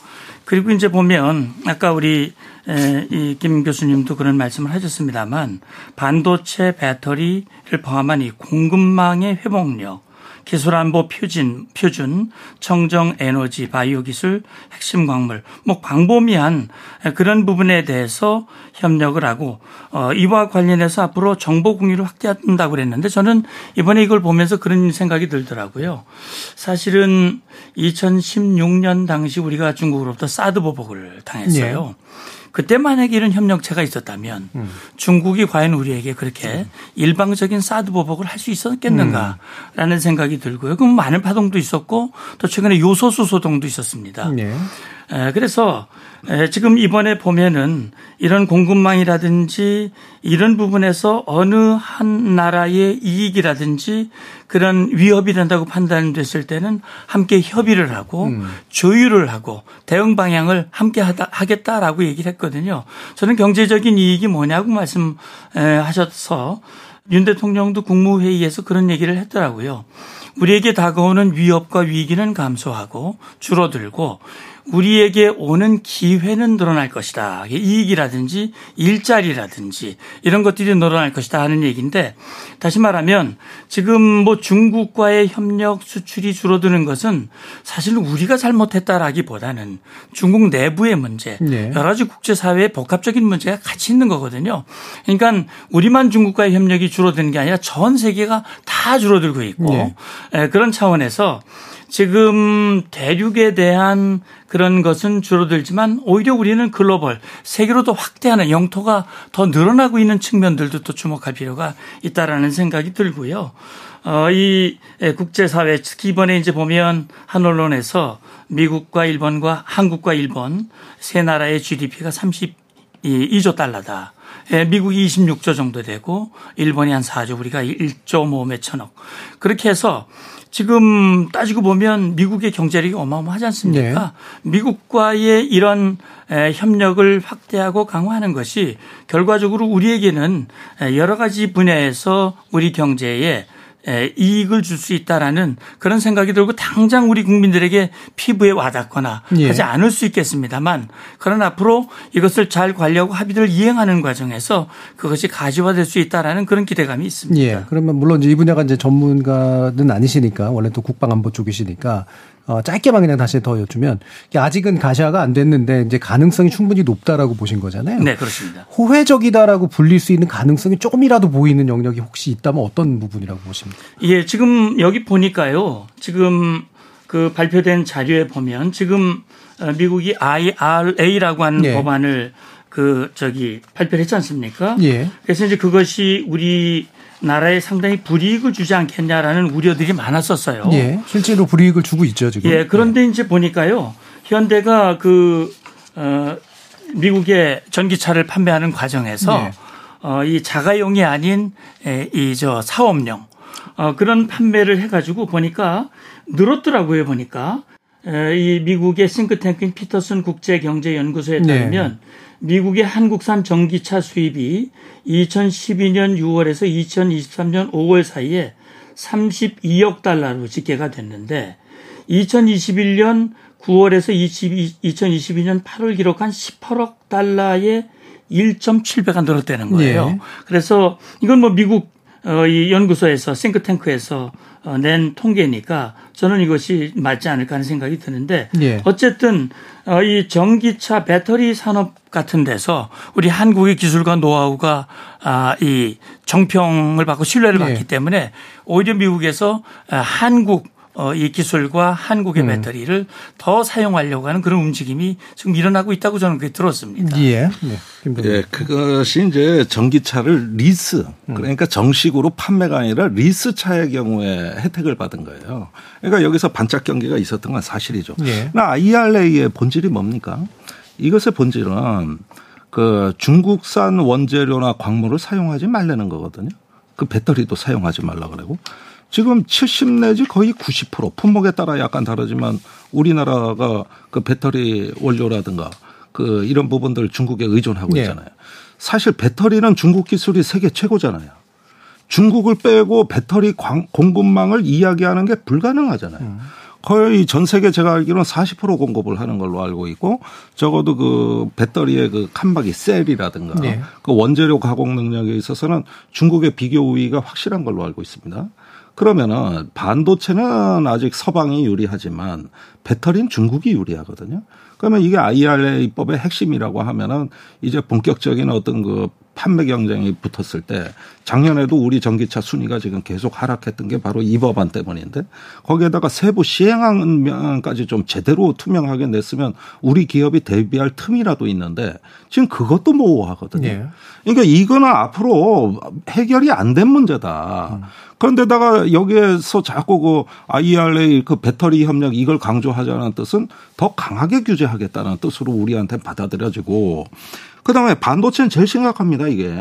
그리고 이제 보면 아까 우리 이김 교수님도 그런 말씀을 하셨습니다만 반도체 배터리를 포함한 이 공급망의 회복력 기술안보 표준, 표준, 청정 에너지, 바이오 기술, 핵심 광물, 뭐 광범위한 그런 부분에 대해서 협력을 하고 어, 이와 관련해서 앞으로 정보 공유를 확대한다고 그랬는데 저는 이번에 이걸 보면서 그런 생각이 들더라고요. 사실은 2016년 당시 우리가 중국으로부터 사드 보복을 당했어요. 그때 만약에 이런 협력체가 있었다면 음. 중국이 과연 우리에게 그렇게 일방적인 사드 보복을 할 수 있었겠는가라는 생각이 들고요. 그럼 많은 파동도 있었고 또 최근에 요소수 소동도 있었습니다. 네. 에, 그래서 에, 지금 이번에 보면은 이런 공급망이라든지 이런 부분에서 어느 한 나라의 이익이라든지 그런 위협이 된다고 판단됐을 때는 함께 협의를 하고 조율을 하고 대응 방향을 함께 하겠다라고 얘기를 했거든요. 저는 경제적인 이익이 뭐냐고 말씀하셔서 윤 대통령도 국무회의에서 그런 얘기를 했더라고요. 우리에게 다가오는 위협과 위기는 감소하고 줄어들고 우리에게 오는 기회는 늘어날 것이다. 이익이라든지 일자리라든지 이런 것들이 늘어날 것이다 하는 얘기인데 다시 말하면 지금 뭐 중국과의 협력 수출이 줄어드는 것은 사실 우리가 잘못했다라기보다는 중국 내부의 문제, 네. 여러 가지 국제사회의 복합적인 문제가 같이 있는 거거든요. 그러니까 우리만 중국과의 협력이 줄어드는 게 아니라 전 세계가 다 줄어들고 있고 네. 에, 그런 차원에서 지금 대륙에 대한 그런 것은 줄어들지만 오히려 우리는 글로벌 세계로 더 확대하는 영토가 더 늘어나고 있는 측면들도 또 주목할 필요가 있다라는 생각이 들고요. 어, 이 국제사회 특히 이번에 이제 보면 한 언론에서 미국과 일본과 한국과 일본 세 나라의 GDP가 32조 달러다. 예, 미국이 26조 정도 되고 일본이 한 4조 우리가 1조 뭐 몇천억. 그렇게 해서 지금 따지고 보면 미국의 경제력이 어마어마하지 않습니까? 미국과의 이런 에, 협력을 확대하고 강화하는 것이 결과적으로 우리에게는 에, 여러 가지 분야에서 우리 경제에 에, 이익을 줄 수 있다라는 그런 생각이 들고 당장 우리 국민들에게 피부에 와닿거나 예. 하지 않을 수 있겠습니다만 그러나 앞으로 이것을 잘 관리하고 합의를 이행하는 과정에서 그것이 가지화될 수 있다라는 그런 기대감이 있습니다. 예. 그러면 물론 이 분야가 이제 전문가는 아니시니까 원래 또 국방안보 쪽이시니까 어, 짧게만 그냥 다시 더 여쭈면 아직은 가시화가 안 됐는데 이제 가능성이 충분히 높다라고 보신 거잖아요. 네, 그렇습니다. 호혜적이다라고 불릴 수 있는 가능성이 조금이라도 보이는 영역이 혹시 있다면 어떤 부분이라고 보십니까? 예, 지금 여기 보니까요. 지금 그 발표된 자료에 보면 지금 어, 미국이 IRA라고 하는 예. 법안을 그 저기 발표를 했지 않습니까? 예. 그래서 이제 그것이 우리 나라에 상당히 불이익을 주지 않겠냐라는 우려들이 많았었어요. 예, 실제로 불이익을 주고 있죠 지금. 예, 그런데 예. 이제 보니까요, 현대가 그 어, 미국의 전기차를 판매하는 과정에서 예. 어, 이 자가용이 아닌 이 저 사업용 어, 그런 판매를 해가지고 보니까 늘었더라고요 보니까 이 미국의 싱크탱크인 피터슨 국제경제연구소에 네. 따르면 네. 미국의 한국산 전기차 수입이 2012년 6월에서 2023년 5월 사이에 32억 달러로 집계가 됐는데 2021년 9월에서 20, 2022년 8월 기록한 18억 달러의 1.7배가 늘었다는 거예요. 네. 그래서 이건 뭐 미국 어, 이 연구소에서 싱크탱크에서 어, 낸 통계니까 저는 이것이 맞지 않을까 하는 생각이 드는데 예. 어쨌든 어, 이 전기차 배터리 산업 같은 데서 우리 한국의 기술과 노하우가 아, 이 정평을 받고 신뢰를 받기 예. 때문에 오히려 미국에서 아, 한국 어, 이 기술과 한국의 음. 배터리를 더 사용하려고 하는 그런 움직임이 지금 일어나고 있다고 저는 그게 들었습니다. 예. 네. 예, 그것이 이제 전기차를 리스 음. 그러니까 정식으로 판매가 아니라 리스 차의 경우에 혜택을 받은 거예요. 그러니까 여기서 반짝 경기가 있었던 건 사실이죠. 예. 나 IRA의 본질이 뭡니까? 이것의 본질은 그 중국산 원재료나 광물을 사용하지 말라는 거거든요. 그 배터리도 사용하지 말라 그러고 지금 70 내지 거의 90% 품목에 따라 약간 다르지만 우리나라가 그 배터리 원료라든가 그 이런 부분들 중국에 의존하고 네. 있잖아요. 네. 사실 배터리는 중국 기술이 세계 최고잖아요. 중국을 빼고 배터리 공급망을 이야기하는 게 불가능하잖아요. 음. 거의 전 세계 제가 알기로는 40% 공급을 하는 걸로 알고 있고 적어도 그 배터리의 그 칸막이 셀이라든가 네. 그 원재료 가공 능력에 있어서는 중국의 비교 우위가 확실한 걸로 알고 있습니다. 그러면은 반도체는 아직 서방이 유리하지만 배터리는 중국이 유리하거든요. 그러면 이게 IRA법의 핵심이라고 하면은 이제 본격적인 어떤 그 판매 경쟁이 붙었을 때 작년에도 우리 전기차 순위가 지금 계속 하락했던 게 바로 이 법안 때문인데 거기에다가 세부 시행안까지 좀 제대로 투명하게 냈으면 우리 기업이 대비할 틈이라도 있는데 지금 그것도 모호하거든요. 네. 그러니까 이거는 앞으로 해결이 안 된 문제다. 음. 그런데다가 여기에서 자꾸 그 IRA 그 배터리 협력 이걸 강조하자는 뜻은 더 강하게 규제하겠다는 뜻으로 우리한테 받아들여지고 그다음에 반도체는 제일 심각합니다 이게.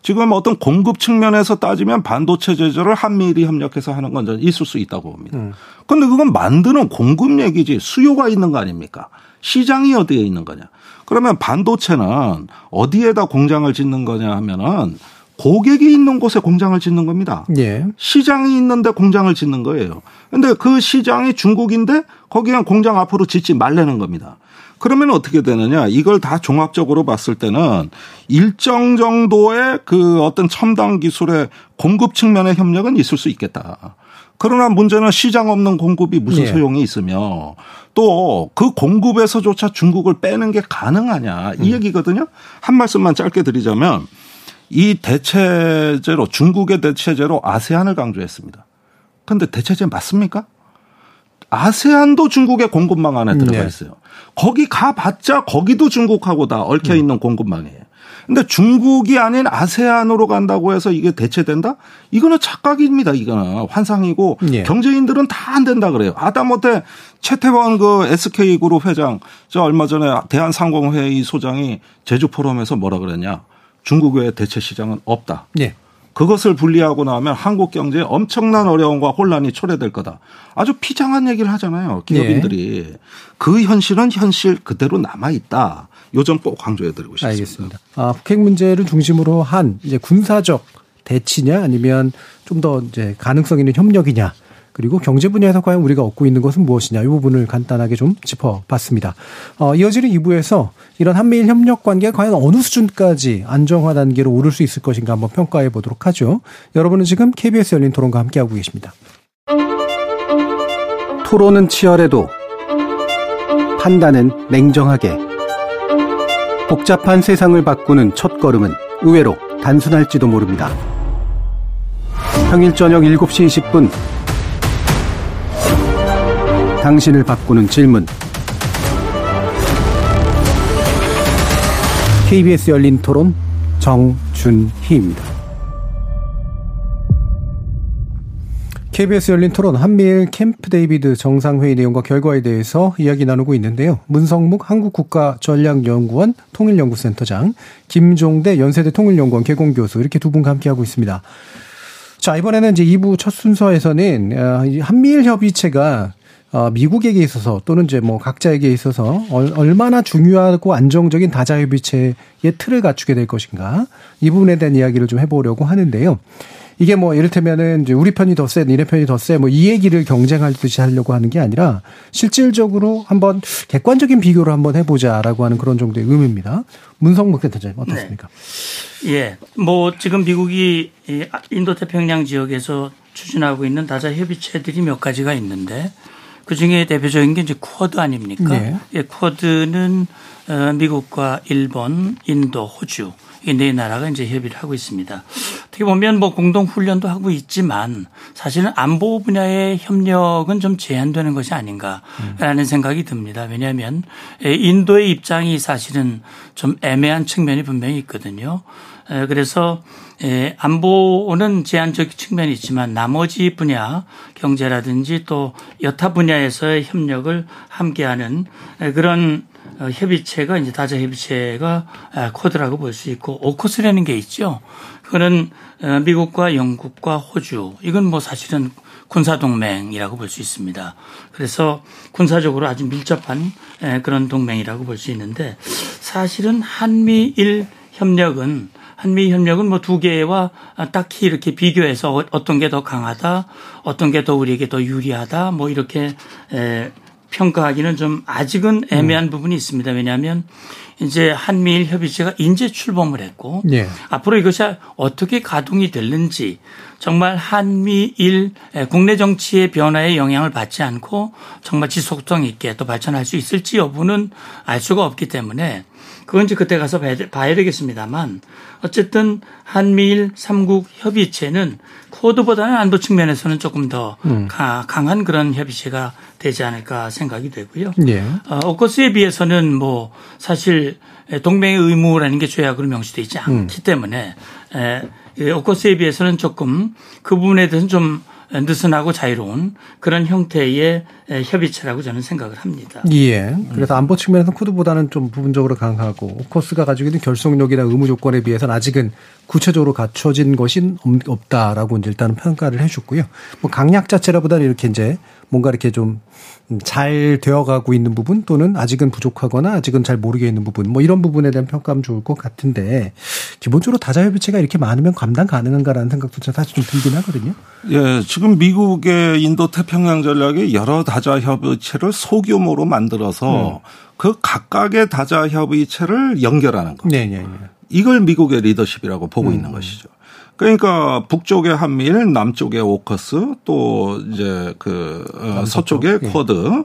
지금 어떤 공급 측면에서 따지면 반도체 제조를 한미일이 협력해서 하는 건 있을 수 있다고 봅니다. 음. 그런데 그건 만드는 공급 얘기지 수요가 있는 거 아닙니까? 시장이 어디에 있는 거냐? 그러면 반도체는 어디에다 공장을 짓는 거냐 하면은 고객이 있는 곳에 공장을 짓는 겁니다. 예. 시장이 있는데 공장을 짓는 거예요. 근데 그 시장이 중국인데 거기에 공장 앞으로 짓지 말라는 겁니다. 그러면 어떻게 되느냐? 이걸 다 종합적으로 봤을 때는 일정 정도의 그 어떤 첨단 기술의 공급 측면의 협력은 있을 수 있겠다. 그러나 문제는 시장 없는 공급이 무슨 예. 소용이 있으며 또 그 공급에서조차 중국을 빼는 게 가능하냐 이 음. 얘기거든요. 한 말씀만 짧게 드리자면 이 대체제로 중국의 대체제로 아세안을 강조했습니다. 그런데 대체제 맞습니까? 아세안도 중국의 공급망 안에 들어가 네. 있어요. 네. 거기 가봤자 거기도 중국하고 다 얽혀 음. 있는 음. 공급망이에요. 근데 중국이 아닌 아세안으로 간다고 해서 이게 대체된다? 이거는 착각입니다. 이거는 환상이고 네. 경제인들은 다 안 된다 그래요. 아다못해 최태원 그 SK 그룹 회장 저 얼마 전에 대한상공회의 소장이 제주 포럼에서 뭐라 그랬냐? 중국의 대체 시장은 없다. 네. 그것을 분리하고 나면 한국 경제에 엄청난 어려움과 혼란이 초래될 거다. 아주 피장한 얘기를 하잖아요. 기업인들이. 네. 그 현실은 현실 그대로 남아 있다. 요점 꼭 강조해 드리고 싶습니다. 알겠습니다. 아, 북핵 문제를 중심으로 한 이제 군사적 대치냐 아니면 좀 더 이제 가능성 있는 협력이냐 그리고 경제 분야에서 과연 우리가 얻고 있는 것은 무엇이냐 이 부분을 간단하게 좀 짚어봤습니다. 어, 이어지는 2부에서 이런 한미일 협력 관계가 과연 어느 수준까지 안정화 단계로 오를 수 있을 것인가 한번 평가해 보도록 하죠. 여러분은 지금 KBS 열린 토론과 함께하고 계십니다. 토론은 치열해도 판단은 냉정하게 복잡한 세상을 바꾸는 첫 걸음은 의외로 단순할지도 모릅니다. 평일 저녁 7시 20분 당신을 바꾸는 질문. KBS 열린 토론 정준희입니다. KBS 열린 토론 한미일 캠프 데이비드 정상회의 내용과 결과에 대해서 이야기 나누고 있는데요. 문성묵 한국국가전략연구원 통일연구센터장, 김종대 연세대 통일연구원 객원교수 이렇게 두 분과 함께하고 있습니다. 자, 이번에는 이제 2부 첫 순서에서는 어, 한미일 협의체가 어, 미국에게 있어서 또는 이제 뭐 각자에게 있어서 얼마나 중요하고 안정적인 다자 협의체의 틀을 갖추게 될 것인가 이 부분에 대한 이야기를 좀 해보려고 하는데요. 이게 뭐 이를테면은 이제 우리 편이 더 세, 니네 편이 더 세, 뭐 이 얘기를 경쟁하듯이 하려고 하는 게 아니라 실질적으로 한번 객관적인 비교를 한번 해보자라고 하는 그런 정도의 의미입니다. 문성목 센터장님 어떻습니까? 네. 예, 뭐 지금 미국이 인도 태평양 지역에서 추진하고 있는 다자 협의체들이 몇 가지가 있는데 그 중에 대표적인 게 이제 쿼드 아닙니까? 네. 예, 쿼드는 어, 미국과 일본, 인도, 호주 이네 나라가 이제 협의를 하고 있습니다. 어떻게 보면 뭐 공동 훈련도 하고 있지만 사실은 안보 분야의 협력은 좀 제한되는 것이 아닌가라는 음. 생각이 듭니다. 왜냐하면 인도의 입장이 사실은 좀 애매한 측면이 분명히 있거든요. 그래서 안보는 제한적 측면이 있지만 나머지 분야 경제라든지 또 여타 분야에서의 협력을 함께하는 그런 어, 협의체가 이제 다자 협의체가 아, 코드라고 볼 수 있고 오코스라는 게 있죠. 그거는 어, 미국과 영국과 호주 이건 뭐 사실은 군사 동맹이라고 볼 수 있습니다. 그래서 군사적으로 아주 밀접한 그런 동맹이라고 볼 수 있는데 사실은 한미일 협력은 한미 협력은 뭐 두 개와 딱히 이렇게 비교해서 어떤 게 더 강하다, 어떤 게 더 우리에게 더 유리하다, 뭐 이렇게 평가하기는 좀 아직은 애매한 음. 부분이 있습니다. 왜냐하면 이제 한미일 협의체가 인재 출범을 했고 예. 앞으로 이것이 어떻게 가동이 될는지 정말 한미일 국내 정치의 변화에 영향을 받지 않고 정말 지속성 있게 또 발전할 수 있을지 여부는 알 수가 없기 때문에 그건 이제 그때 가서 봐야 되겠습니다만 어쨌든 한미일 삼국 협의체는 코드보다는 안보 측면에서는 조금 더 음. 강한 그런 협의체가 되지 않을까 생각이 되고요. 예. 어, 오커스에 비해서는 뭐 사실 동맹의 의무라는 게 죄악으로 명시되어 있지 않기 음. 때문에 에, 오커스에 비해서는 조금 그 부분에 대해서는 좀 느슨하고 자유로운 그런 형태의 협의체라고 저는 생각을 합니다. 예. 그래서 안보 측면에서 코드보다는 좀 부분적으로 강하고 오커스가 가지고 있는 결속력이나 의무 조건에 비해서는 아직은 구체적으로 갖춰진 것이 없다라고 이제 일단은 평가를 해줬고요. 뭐 강약 자체라보다는 이렇게 이제 뭔가 이렇게 좀 잘 되어가고 있는 부분 또는 아직은 부족하거나 아직은 잘 모르게 있는 부분 뭐 이런 부분에 대한 평가하면 좋을 것 같은데 기본적으로 다자협의체가 이렇게 많으면 감당 가능한가라는 생각도 사실 좀 들긴 하거든요. 예, 지금 미국의 인도 태평양 전략이 여러 다자협의체를 소규모로 만들어서 음. 그 각각의 다자협의체를 연결하는 거. 네, 네, 네. 이걸 미국의 리더십이라고 보고 음. 있는 것이죠. 그러니까 북쪽에 한미일, 남쪽에 오커스, 또 이제 그 어, 서쪽에 예. 쿼드,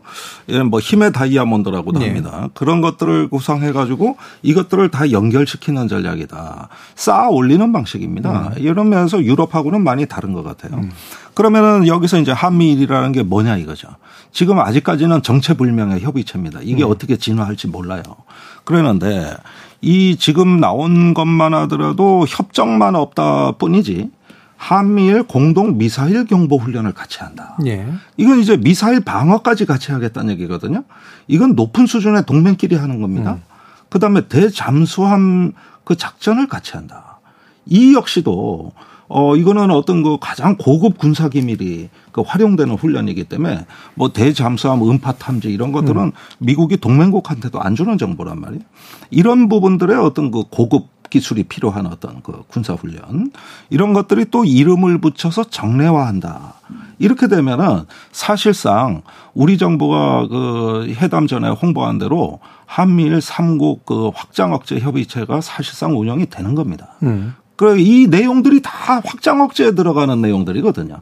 예, 뭐 힘의 다이아몬드라고도 네. 합니다. 그런 것들을 구성해 가지고 이것들을 다 연결시키는 전략이다. 쌓아 올리는 방식입니다. 음. 이러면서 유럽하고는 많이 다른 것 같아요. 음. 그러면은 여기서 이제 한미일이라는 게 뭐냐 이거죠. 지금 아직까지는 정체불명의 협의체입니다. 이게 음. 어떻게 진화할지 몰라요. 그러는데 이 지금 나온 것만 하더라도 협정만 없다 뿐이지 한미일 공동 미사일 경보 훈련을 같이 한다. 예. 이건 이제 미사일 방어까지 같이 하겠다는 얘기거든요. 이건 높은 수준의 동맹끼리 하는 겁니다. 음. 그다음에 대잠수함 그 작전을 같이 한다. 이 역시도 어 이거는 어떤 그 가장 고급 군사 기밀이 그 활용되는 훈련이기 때문에 뭐 대잠수함 음파 탐지 이런 것들은 음. 미국이 동맹국한테도 안 주는 정보란 말이에요. 이런 부분들의 어떤 그 고급 기술이 필요한 어떤 그 군사 훈련 이런 것들이 또 이름을 붙여서 정례화한다. 이렇게 되면은 사실상 우리 정부가 그 회담 전에 홍보한 대로 한미일 삼국 그 확장 억제 협의체가 사실상 운영이 되는 겁니다. 음. 그 이 내용들이 다 확장 억제에 들어가는 내용들이거든요.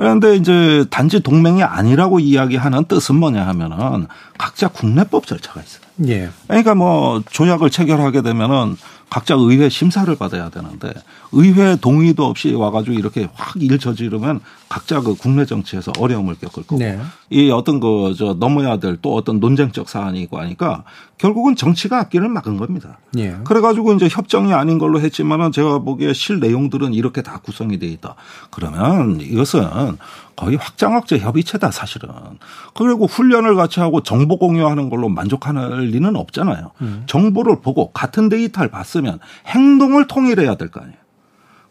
그런데 이제 단지 동맹이 아니라고 이야기하는 뜻은 뭐냐 하면은 각자 국내법 절차가 있어요. 예. 그러니까 뭐 조약을 체결하게 되면은 각자 의회 심사를 받아야 되는데 의회 동의도 없이 와가지고 이렇게 확 일 저지르면 각자 그 국내 정치에서 어려움을 겪을 거고 네. 이 어떤 그 저 넘어야 될 또 어떤 논쟁적 사안이 있고 하니까 결국은 정치가 앞길을 막은 겁니다. 예. 그래가지고 이제 협정이 아닌 걸로 했지만은 제가 보기에 실 내용들은 이렇게 다 구성이 돼 있다. 그러면 이것은 거의 확장학제 협의체다 사실은. 그리고 훈련을 같이 하고 정보 공유하는 걸로 만족할 리는 없잖아요. 음. 정보를 보고 같은 데이터를 봤으면 행동을 통일해야 될 거 아니에요.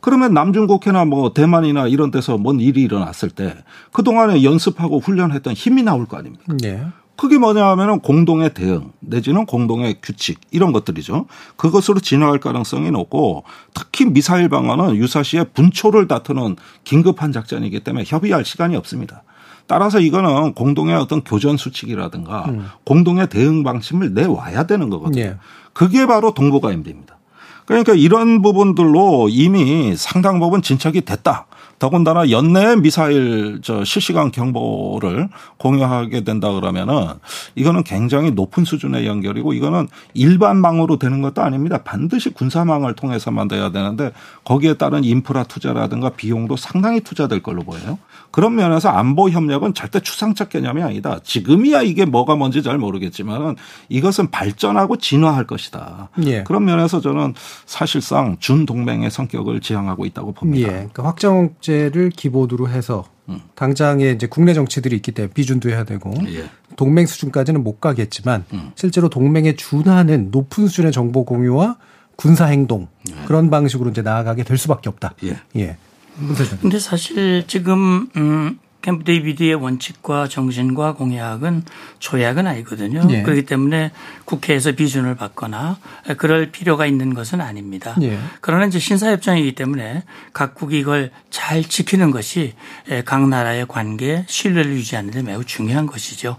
그러면 남중국해나 뭐 대만이나 이런 데서 뭔 일이 일어났을 때 그동안에 연습하고 훈련했던 힘이 나올 거 아닙니까? 네. 그게 뭐냐 하면은 공동의 대응 내지는 공동의 규칙 이런 것들이죠. 그것으로 진화할 가능성이 높고 특히 미사일 방어는 유사시에 분초를 다투는 긴급한 작전이기 때문에 협의할 시간이 없습니다. 따라서 이거는 공동의 어떤 교전 수칙이라든가 음. 공동의 대응 방침을 내와야 되는 거거든요. 예. 그게 바로 동북아 임대입니다. 그러니까 이런 부분들로 이미 상당 부분 진척이 됐다. 더군다나 연내 미사일 저 실시간 경보를 공유하게 된다 그러면은 이거는 굉장히 높은 수준의 연결이고 이거는 일반망으로 되는 것도 아닙니다. 반드시 군사망을 통해서만 돼야 되는데 거기에 따른 인프라 투자라든가 비용도 상당히 투자될 걸로 보여요. 그런 면에서 안보 협력은 절대 추상적 개념이 아니다. 지금이야 이게 뭐가 뭔지 잘 모르겠지만 이것은 발전하고 진화할 것이다. 예. 그런 면에서 저는 사실상 준동맹의 성격을 지향하고 있다고 봅니다. 예. 그러니까 확정 제를 기본으로 해서 음. 당장에 이제 국내 정치들이 있기 때문에 비준도 해야 되고 예. 동맹 수준까지는 못 가겠지만 음. 실제로 동맹에 준하는 높은 수준의 정보 공유와 군사 행동 예. 그런 방식으로 이제 나아가게 될 수밖에 없다. 예. 예. 근데 사실 지금 음 캠프 데이비드의 원칙과 정신과 공약은 조약은 아니거든요. 예. 그렇기 때문에 국회에서 비준을 받거나 그럴 필요가 있는 것은 아닙니다. 예. 그러나 이제 신사협정이기 때문에 각국이 이걸 잘 지키는 것이 각 나라의 관계 신뢰를 유지하는 데 매우 중요한 것이죠.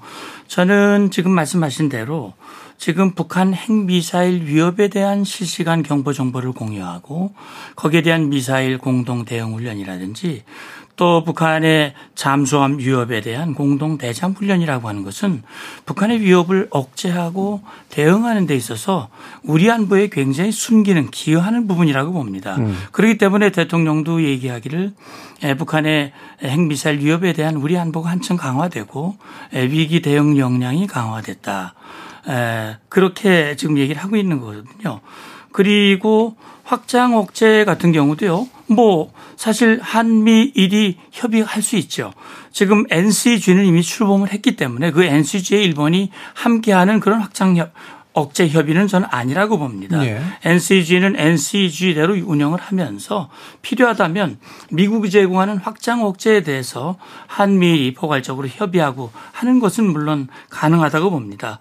저는 지금 말씀하신 대로 지금 북한 핵미사일 위협에 대한 실시간 경보 정보를 공유하고 거기에 대한 미사일 공동 대응 훈련이라든지 또 북한의 잠수함 위협에 대한 공동 대잠 훈련이라고 하는 것은 북한의 위협을 억제하고 대응하는 데 있어서 우리 안보에 굉장히 숨기는 기여하는 부분이라고 봅니다. 음. 그렇기 때문에 대통령도 얘기하기를 북한의 핵미사일 위협에 대한 우리 안보가 한층 강화되고 위기 대응 역량이 강화됐다. 그렇게 지금 얘기를 하고 있는 거거든요. 그리고 확장 억제 같은 경우도요. 뭐 사실 한미일이 협의할 수 있죠. 지금 NCG는 이미 출범을 했기 때문에 그 NCG에 일본이 함께하는 그런 확장 협 억제 협의는 저는 아니라고 봅니다. 네. NCG는 NCG대로 운영을 하면서 필요하다면 미국이 제공하는 확장 억제에 대해서 한미일이 포괄적으로 협의하고 하는 것은 물론 가능하다고 봅니다.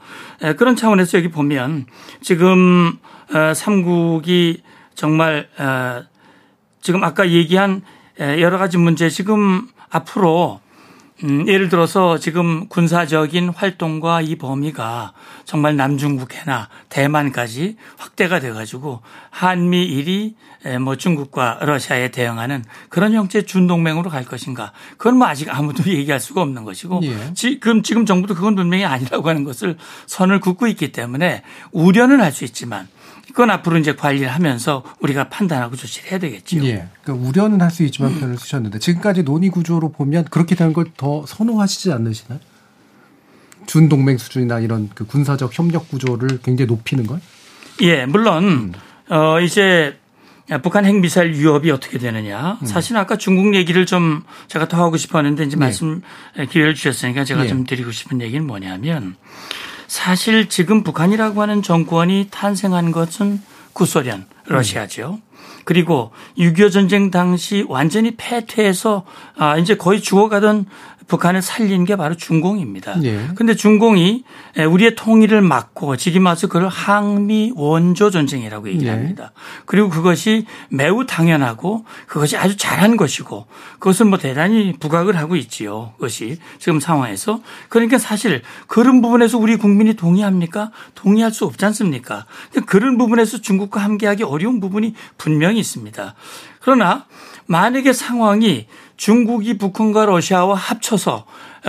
그런 차원에서 여기 보면 지금 어, 삼국이 정말 어, 지금 아까 얘기한 여러 가지 문제 지금 앞으로 음, 예를 들어서 지금 군사적인 활동과 이 범위가 정말 남중국해나 대만까지 확대가 돼가지고 한미일이 뭐 중국과 러시아에 대응하는 그런 형태의 준동맹으로 갈 것인가. 그건 뭐 아직 아무도 <laughs> 얘기할 수가 없는 것이고 예. 지금 지금 정부도 그건 분명히 아니라고 하는 것을 선을 긋고 있기 때문에 우려는 할 수 있지만 그건 앞으로 이제 관리를 하면서 우리가 판단하고 조치를 해야 되겠죠. 예. 그러니까 우려는 할 수 있지만 표현을 쓰셨는데 지금까지 논의 구조로 보면 그렇게 되는 걸 더 선호하시지 않으시나요? 준동맹 수준이나 이런 그 군사적 협력 구조를 굉장히 높이는 걸? 예, 물론 음. 어 이제 북한 핵미사일 위협이 어떻게 되느냐. 음. 사실 아까 중국 얘기를 좀 제가 더 하고 싶었는데 이제 네. 말씀 기회를 주셨으니까 제가 네. 좀 드리고 싶은 얘기는 뭐냐면 사실 지금 북한이라고 하는 정권이 탄생한 것은 구소련, 러시아죠. 그리고 6.25 전쟁 당시 완전히 패퇴해서 아, 이제 거의 죽어가던 북한을 살린 게 바로 중공입니다. 그런데 예. 중공이 우리의 통일을 막고 지금 와서 그걸 항미 원조 전쟁이라고 얘기합니다. 예. 그리고 그것이 매우 당연하고 그것이 아주 잘한 것이고 그것을 뭐 대단히 부각을 하고 있지요. 그것이 지금 상황에서 그러니까 사실 그런 부분에서 우리 국민이 동의합니까? 동의할 수 없지 않습니까? 그런 부분에서 중국과 함께하기 어려운 부분이 분명히 있습니다. 그러나 만약에 상황이 중국이 북한과 러시아와 합쳐서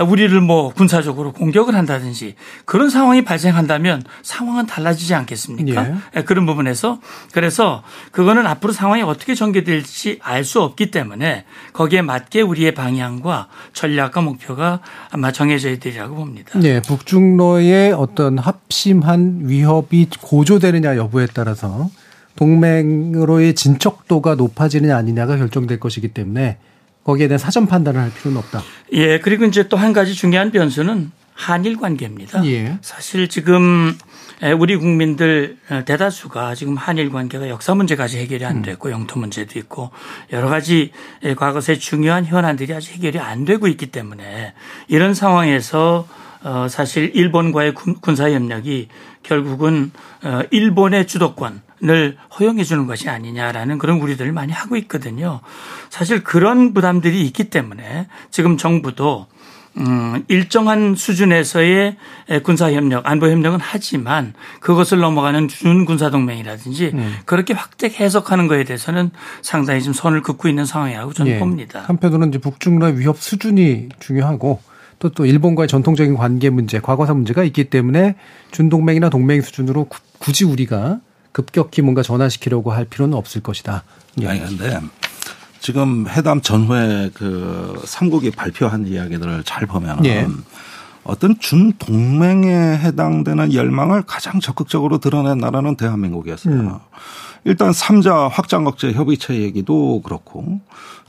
우리를 뭐 군사적으로 공격을 한다든지 그런 상황이 발생한다면 상황은 달라지지 않겠습니까? 예. 예 그런 부분에서 그래서 그거는 앞으로 상황이 어떻게 전개될지 알 수 없기 때문에 거기에 맞게 우리의 방향과 전략과 목표가 아마 정해져야 되리라고 봅니다. 네, 북중로의 어떤 합심한 위협이 고조되느냐 여부에 따라서 동맹으로의 진척도가 높아지느냐 아니냐가 결정될 것이기 때문에 거기에 대한 사전 판단을 할 필요는 없다. 예, 그리고 이제 또 한 가지 중요한 변수는 한일 관계입니다. 예. 사실 지금 우리 국민들 대다수가 지금 한일 관계가 역사 문제까지 해결이 안 됐고 영토 문제도 있고 여러 가지 과거의 중요한 현안들이 아직 해결이 안 되고 있기 때문에 이런 상황에서 어 사실 일본과의 군사 협력이 결국은 어 일본의 주도권 을 허용해 주는 것이 아니냐라는 그런 우리들을 많이 하고 있거든요. 사실 그런 부담들이 있기 때문에 지금 정부도 음, 일정한 수준에서의 군사협력, 안보협력은 하지만 그것을 넘어가는 준군사동맹이라든지 음. 그렇게 확대 해석하는 것에 대해서는 상당히 좀 선을 긋고 있는 상황이라고 저는 예. 봅니다. 한편으로는 이제 북중러 위협 수준이 중요하고 또, 또 일본과의 전통적인 관계 문제, 과거사 문제가 있기 때문에 준동맹이나 동맹 수준으로 구, 굳이 우리가 급격히 뭔가 전환시키려고 할 필요는 없을 것이다. 예. 아니, 근데 지금 회담 전후에 그 삼국이 발표한 이야기들을 잘 보면 예. 어떤 준 동맹에 해당되는 열망을 가장 적극적으로 드러낸 나라는 대한민국이었어요. 음. 일단 3자 확장 억제 협의체 얘기도 그렇고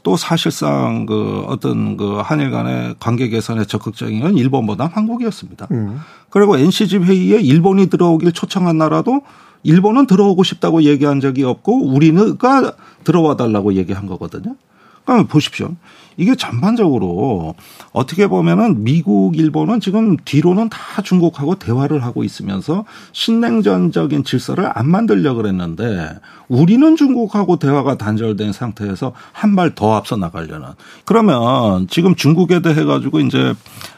또 사실상 그 어떤 그 한일 간의 관계 개선에 적극적인 건 일본보다 한국이었습니다. 음. 그리고 NCG 회의에 일본이 들어오길 초청한 나라도 일본은 들어오고 싶다고 얘기한 적이 없고 우리가 들어와 달라고 얘기한 거거든요. 그러니까 보십시오. 이게 전반적으로 어떻게 보면은 미국, 일본은 지금 뒤로는 다 중국하고 대화를 하고 있으면서 신냉전적인 질서를 안 만들려고 그랬는데 우리는 중국하고 대화가 단절된 상태에서 한 발 더 앞서 나가려는 그러면 지금 중국에 대해 가지고 이제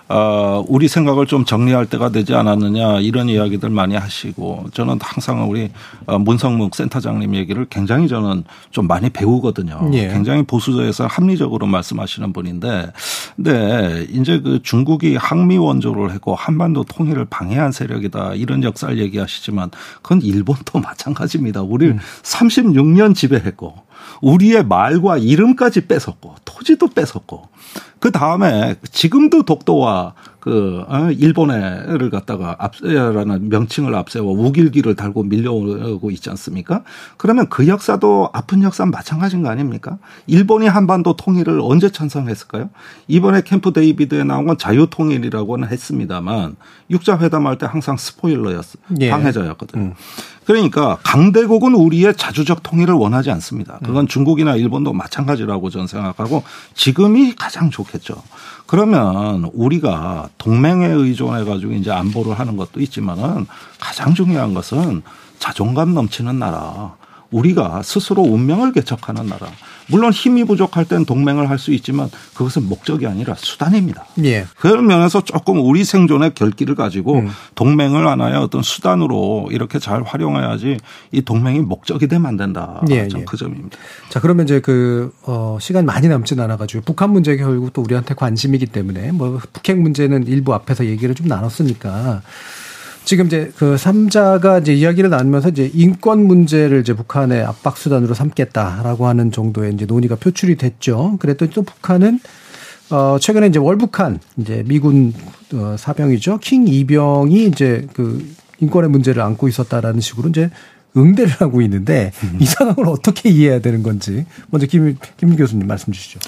어, 우리 생각을 좀 정리할 때가 되지 않았느냐 이런 이야기들 많이 하시고 저는 항상 우리 어, 문성묵 센터장님 얘기를 굉장히 저는 좀 많이 배우거든요. 예. 굉장히 보수적에서 합리적으로 말씀하시는 분인데 근데 이제 그 중국이 항미 원조를 했고 한반도 통일을 방해한 세력이다 이런 역사를 얘기하시지만 그건 일본도 <laughs> 마찬가지입니다. 우리를 음. 36년 지배했고 우리의 말과 이름까지 뺏었고 토지도 뺏었고 그 다음에 지금도 독도와 그 어, 일본에를 갖다가 앞세라는 명칭을 앞세워 우길기를 달고 밀려오고 있지 않습니까? 그러면 그 역사도 아픈 역사 마찬가지인 거 아닙니까? 일본이 한반도 통일을 언제 찬성했을까요? 이번에 캠프 데이비드에 나온 건 자유 통일이라고는 했습니다만 육자 회담할 때 항상 스포일러였어 예. 방해자였거든요. 음. 그러니까 강대국은 우리의 자주적 통일을 원하지 않습니다. 그건 중국이나 일본도 마찬가지라고 저는 생각하고 지금이 가장 좋겠죠. 그러면 우리가 동맹에 의존해 가지고 이제 안보를 하는 것도 있지만은 가장 중요한 것은 자존감 넘치는 나라. 우리가 스스로 운명을 개척하는 나라. 물론 힘이 부족할 땐 동맹을 할 수 있지만 그것은 목적이 아니라 수단입니다. 예. 그런 면에서 조금 우리 생존의 결기를 가지고 음. 동맹을 하나의 어떤 수단으로 이렇게 잘 활용해야지 이 동맹이 목적이 되면 안 된다. 예, 예. 그 점입니다. 자 그러면 이제 그 어, 시간 많이 남진 않아가지고 북한 문제 결국 또 우리한테 관심이기 때문에 뭐 북핵 문제는 일부 앞에서 얘기를 좀 나눴으니까 지금 이제 그 3자가 이제 이야기를 나누면서 이제 인권 문제를 이제 북한의 압박 수단으로 삼겠다라고 하는 정도의 이제 논의가 표출이 됐죠. 그랬더니 또 북한은 어 최근에 이제 월북한 이제 미군 어 사병이죠. 킹 이병이 이제 그 인권의 문제를 안고 있었다라는 식으로 이제 응대를 하고 있는데 음. 이 상황을 어떻게 이해해야 되는 건지 먼저 김, 김 교수님 말씀 주시죠.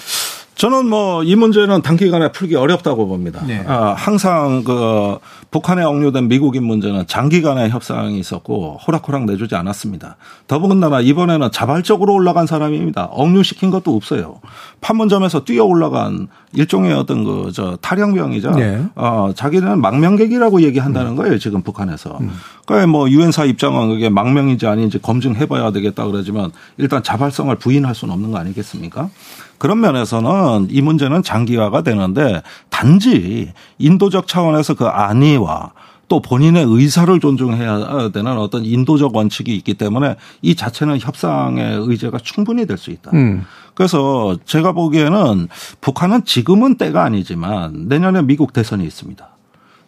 저는 뭐 이 문제는 단기간에 풀기 어렵다고 봅니다. 네. 아, 항상 그 북한에 억류된 미국인 문제는 장기간의 협상이 있었고 호락호락 내주지 않았습니다. 더군다나 이번에는 자발적으로 올라간 사람입니다. 억류시킨 것도 없어요. 판문점에서 뛰어 올라간 일종의 어떤 그 저 탈영병이죠. 네. 어, 자기는 망명객이라고 얘기한다는 음. 거예요. 지금 북한에서. 음. 그러니까 뭐 유엔사 입장은 그게 망명인지 아닌지 검증해봐야 되겠다 그러지만 일단 자발성을 부인할 수는 없는 거 아니겠습니까? 그런 면에서는 이 문제는 장기화가 되는데 단지 인도적 차원에서 그 안위와 또 본인의 의사를 존중해야 되는 어떤 인도적 원칙이 있기 때문에 이 자체는 협상의 의제가 충분히 될 수 있다. 음. 그래서 제가 보기에는 북한은 지금은 때가 아니지만 내년에 미국 대선이 있습니다.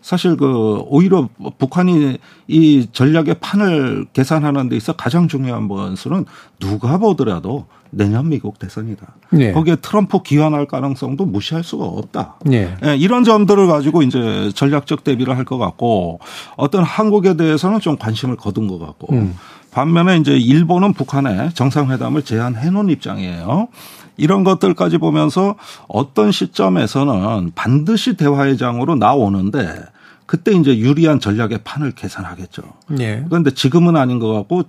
사실 그 오히려 북한이 이 전략의 판을 계산하는 데 있어 가장 중요한 번수는 누가 보더라도 내년 미국 대선이다. 네. 거기에 트럼프 기환할 가능성도 무시할 수가 없다. 네. 네, 이런 점들을 가지고 이제 전략적 대비를 할 것 같고 어떤 한국에 대해서는 좀 관심을 거둔 것 같고 음. 반면에 이제 일본은 북한에 정상회담을 제안해 놓은 입장이에요. 이런 것들까지 보면서 어떤 시점에서는 반드시 대화의 장으로 나오는데 그때 이제 유리한 전략의 판을 계산하겠죠. 예. 그런데 지금은 아닌 것 같고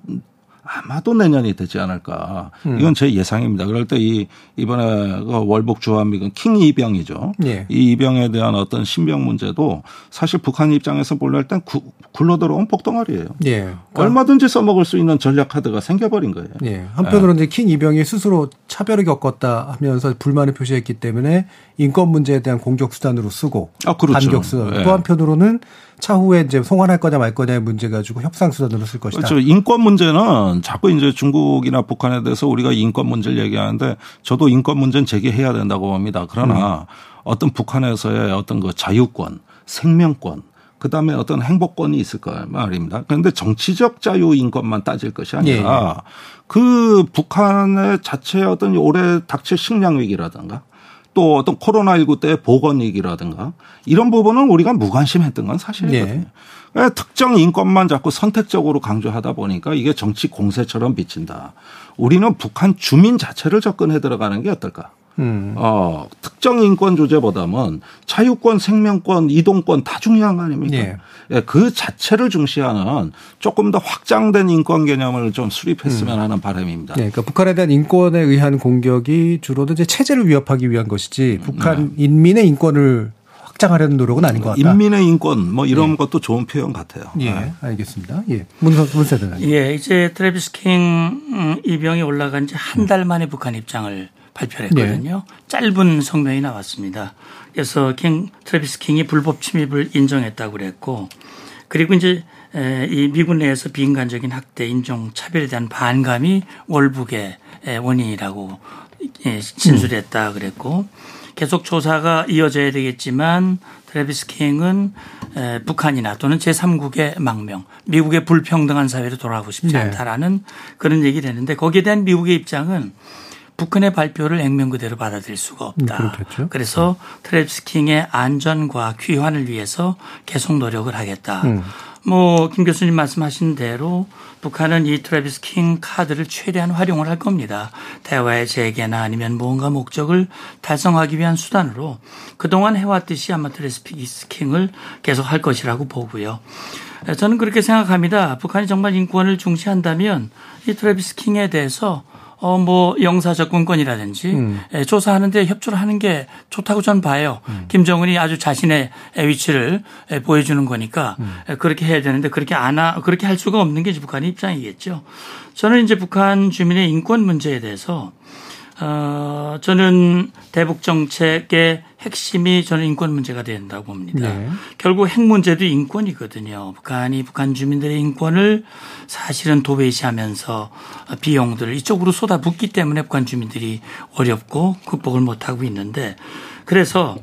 아마도 내년이 되지 않을까. 음. 이건 제 예상입니다. 그럴 때 이 이번에 그 월북 주한미군 킹 이병이죠. 예. 이 이병에 대한 어떤 신병 문제도 사실 북한 입장에서 볼랄 땐 구- 굴러 들어온 복덩어리예요. 예. 그러니까 얼마든지 써먹을 수 있는 전략 카드가 생겨버린 거예요. 예. 한편으로 이제 킹 이병이 스스로 차별을 겪었다 하면서 불만을 표시했기 때문에 인권 문제에 대한 공격 수단으로 쓰고 아, 그렇죠. 반격 수단. 예. 또 한편으로는 차후에 이제 송환할 거냐 말 거냐의 문제 가지고 협상 수단으로 쓸 것이다. 그렇죠. 인권 문제는 자꾸 이제 중국이나 북한에 대해서 우리가 인권 문제를 얘기하는데 저도 인권 문제는 제기해야 된다고 봅니다. 그러나 어떤 북한에서의 어떤 그 자유권, 생명권, 그 다음에 어떤 행복권이 있을 거 말입니다. 그런데 정치적 자유 인권만 따질 것이 아니라 그 북한의 자체의 어떤 올해 닥칠 식량 위기라든가 또 어떤 코로나19 때 보건 위기라든가 이런 부분은 우리가 무관심했던 건 사실이거든요. 예, 특정 인권만 자꾸 선택적으로 강조하다 보니까 이게 정치 공세처럼 비친다. 우리는 북한 주민 자체를 접근해 들어가는 게 어떨까? 음. 어, 특정 인권 조제보다는 자유권, 생명권, 이동권 다 중요한 거 아닙니까? 예. 예, 그 자체를 중시하는 조금 더 확장된 인권 개념을 좀 수립했으면 하는 바람입니다. 예, 그러니까 북한에 대한 인권에 의한 공격이 주로는 이제 체제를 위협하기 위한 것이지 북한 인민의 인권을 확장하려는 노력은 아닌 것 같다. 인민의 인권 뭐 이런 것도 좋은 표현 같아요. 예, 알겠습니다. 예, 문세대. 예, 이제 트래비스 킹 음, 이병이 올라간 지 한 달 만에 북한 입장을 발표를 했거든요. 짧은 성명이 나왔습니다. 그래서 킹 트래비스 킹이 불법 침입을 인정했다고 그랬고 그리고 이제 에, 이 미군 내에서 비인간적인 학대, 인종 차별에 대한 반감이 월북의 에, 원인이라고 예, 진술했다 그랬고 계속 조사가 이어져야 되겠지만 트래비스 킹은 에, 북한이나 또는 제3국의 망명, 미국의 불평등한 사회로 돌아가고 싶지 네. 않다라는 그런 얘기를 했는데 거기에 대한 미국의 입장은 북한의 발표를 액면 그대로 받아들일 수가 없다. 음, 그렇겠죠. 그래서 트래비스 킹의 안전과 귀환을 위해서 계속 노력을 하겠다. 음. 뭐 김 교수님 말씀하신 대로 북한은 이 트래비스 킹 카드를 최대한 활용을 할 겁니다. 대화의 재개나 아니면 무언가 목적을 달성하기 위한 수단으로 그동안 해왔듯이 아마 트래비스 킹을 계속 할 것이라고 보고요. 저는 그렇게 생각합니다. 북한이 정말 인권을 중시한다면 이 트래비스 킹에 대해서 어, 뭐, 영사 접근권이라든지, 음. 에, 조사하는데 협조를 하는 게 좋다고 저는 봐요. 김정은이 아주 자신의 위치를 에, 보여주는 거니까 에, 그렇게 해야 되는데 그렇게 안 하, 그렇게 할 수가 없는 게 북한의 입장이겠죠. 저는 이제 북한 주민의 인권 문제에 대해서 어, 저는 대북 정책의 핵심이 저는 인권 문제가 된다고 봅니다. 네. 결국 핵 문제도 인권이거든요. 북한이 북한 주민들의 인권을 사실은 도외시하면서 비용들을 이쪽으로 쏟아붓기 때문에 북한 주민들이 어렵고 극복을 못하고 있는데 그래서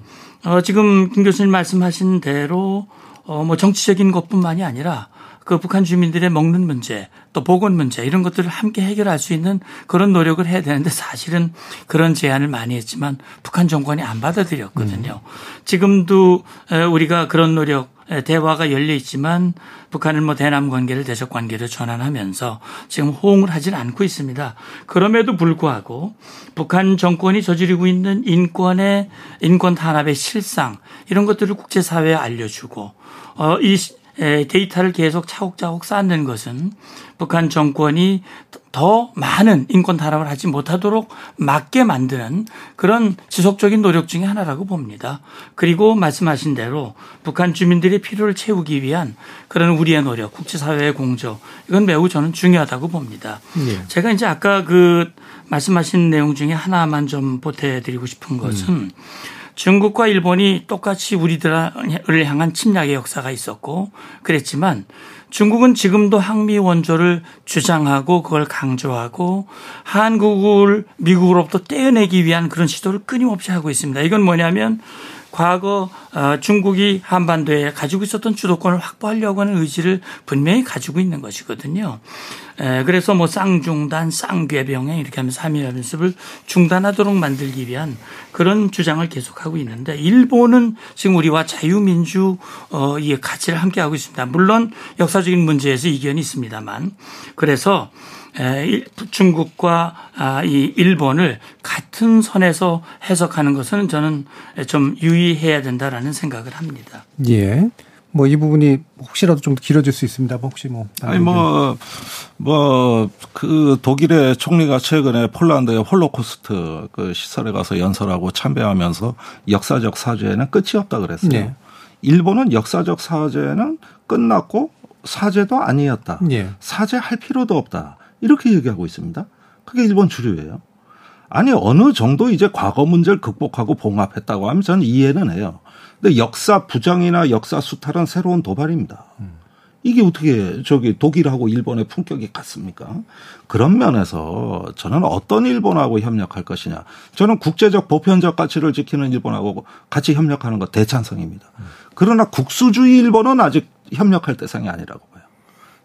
어, 지금 김 교수님 말씀하신 대로 어, 뭐 정치적인 것뿐만이 아니라 그 북한 주민들의 먹는 문제 또 보건 문제 이런 것들을 함께 해결할 수 있는 그런 노력을 해야 되는데 사실은 그런 제안을 많이 했지만 북한 정권이 안 받아들였거든요. 지금도 에, 우리가 그런 노력 에, 대화가 열려 있지만 북한은 뭐 대남 관계를 대적 관계로 전환하면서 지금 호응을 하질 않고 있습니다. 그럼에도 불구하고 북한 정권이 저지르고 있는 인권의 인권 탄압의 실상 이런 것들을 국제사회에 알려주고 어, 이 데이터를 계속 차곡차곡 쌓는 것은 북한 정권이 더 많은 인권 탄압을 하지 못하도록 막게 만드는 그런 지속적인 노력 중의 하나라고 봅니다. 그리고 말씀하신 대로 북한 주민들의 필요를 채우기 위한 그런 우리의 노력, 국제사회의 공조 이건 매우 저는 중요하다고 봅니다. 예. 제가 이제 아까 그 말씀하신 내용 중에 하나만 좀 보태드리고 싶은 것은 중국과 일본이 똑같이 우리들을 향한 침략의 역사가 있었고 그랬지만 중국은 지금도 항미 원조를 주장하고 그걸 강조하고 한국을 미국으로부터 떼어내기 위한 그런 시도를 끊임없이 하고 있습니다. 이건 뭐냐면 과거 어, 중국이 한반도에 가지고 있었던 주도권을 확보하려고 하는 의지를 분명히 가지고 있는 것이거든요. 그래서 뭐 쌍중단, 쌍괴병행 이렇게 하면서 한미연습을 중단하도록 만들기 위한 그런 주장을 계속하고 있는데 일본은 지금 우리와 자유민주 어, 이 가치를 함께 하고 있습니다. 물론 역사적인 문제에서 이견이 있습니다만 그래서 중국과 아, 이 일본을 같은 선에서 해석하는 것은 저는 좀 유의해야 된다라는 생각을 합니다. 예. 뭐 이 부분이 혹시라도 좀 길어질 수 있습니다. 혹시 뭐 아니 뭐 뭐 그 독일의 총리가 최근에 폴란드의 홀로코스트 그 시설에 가서 연설하고 참배하면서 역사적 사죄는 끝이 없다 그랬어요. 네. 일본은 역사적 사죄는 끝났고 사죄도 아니었다. 네. 사죄할 필요도 없다. 이렇게 얘기하고 있습니다. 그게 일본 주류예요. 아니 어느 정도 이제 과거 문제를 극복하고 봉합했다고 하면 저는 이해는 해요. 근데 역사 부정이나 역사 수탈은 새로운 도발입니다. 이게 어떻게 저기 독일하고 일본의 품격이 같습니까? 그런 면에서 저는 어떤 일본하고 협력할 것이냐. 저는 국제적 보편적 가치를 지키는 일본하고 같이 협력하는 것 대찬성입니다. 그러나 국수주의 일본은 아직 협력할 대상이 아니라고 봐요.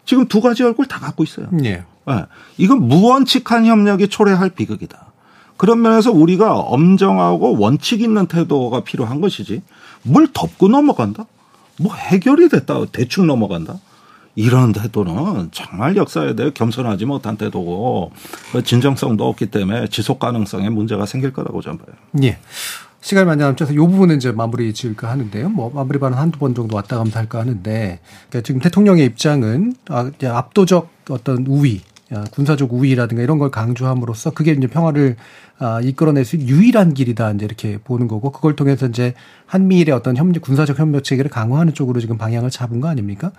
지금 두 가지 얼굴 다 갖고 있어요. 네. 네. 이건 무원칙한 협력이 초래할 비극이다. 그런 면에서 우리가 엄정하고 원칙 있는 태도가 필요한 것이지 뭘 덮고 넘어간다? 뭐 해결이 됐다 대충 넘어간다? 이런 태도는 정말 역사에 대해 겸손하지 못한 태도고 그 진정성도 없기 때문에 지속 가능성에 문제가 생길 거라고 저는 봐요. 예. 시간이 많이 남쳐서 이 부분은 이제 마무리 지을까 하는데요. 뭐 마무리 발언 한두 번 정도 왔다 갔다 할까 하는데 그러니까 지금 대통령의 입장은 아, 압도적 어떤 우위 아, 군사적 우위라든가 이런 걸 강조함으로써 그게 이제 평화를 아, 이끌어낼 수 있는 유일한 길이다 이제 이렇게 보는 거고 그걸 통해서 이제 한미일의 어떤 협력 군사적 협력 체계를 강화하는 쪽으로 지금 방향을 잡은 거 아닙니까?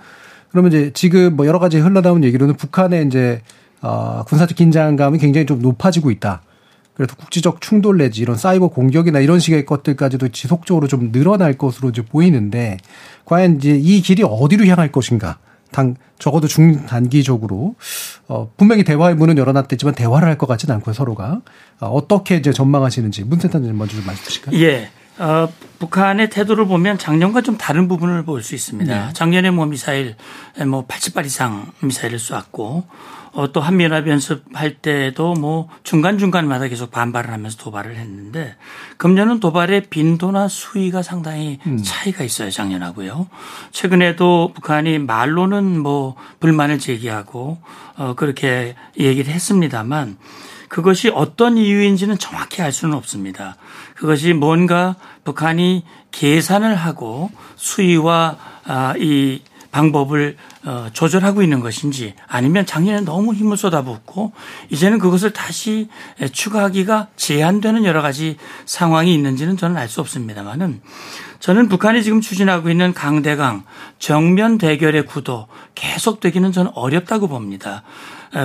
그러면 이제 지금 뭐 여러 가지 흘러나온 얘기로는 북한의 이제 어, 군사적 긴장감이 굉장히 좀 높아지고 있다. 그래서 국지적 충돌 내지 이런 사이버 공격이나 이런 식의 것들까지도 지속적으로 좀 늘어날 것으로 이제 보이는데 과연 이제 이 길이 어디로 향할 것인가? 당 적어도 중단기적으로 어 분명히 대화의 문은 열어놨겠지만 대화를 할 것 같지는 않고요 서로가 어, 어떻게 이제 전망하시는지 문센터님 먼저 좀 말씀 주실까요? 예. 어, 북한의 태도를 보면 작년과 좀 다른 부분을 볼 수 있습니다. 네. 작년에 뭐 미사일 뭐 80발 이상 미사일을 쏘았고 어, 또 한미연합 연습할 때도 뭐 중간중간마다 계속 반발을 하면서 도발을 했는데 금년은 도발의 빈도나 수위가 상당히 음. 차이가 있어요. 작년하고요. 최근에도 북한이 말로는 뭐 불만을 제기하고 어, 그렇게 얘기를 했습니다만 그것이 어떤 이유인지는 정확히 알 수는 없습니다. 그것이 뭔가 북한이 계산을 하고 수위와 아, 이 방법을 어, 조절하고 있는 것인지 아니면 작년에 너무 힘을 쏟아붓고 이제는 그것을 다시 추가하기가 제한되는 여러 가지 상황이 있는지는 저는 알 수 없습니다만은 저는 북한이 지금 추진하고 있는 강대강 정면 대결의 구도 계속되기는 저는 어렵다고 봅니다.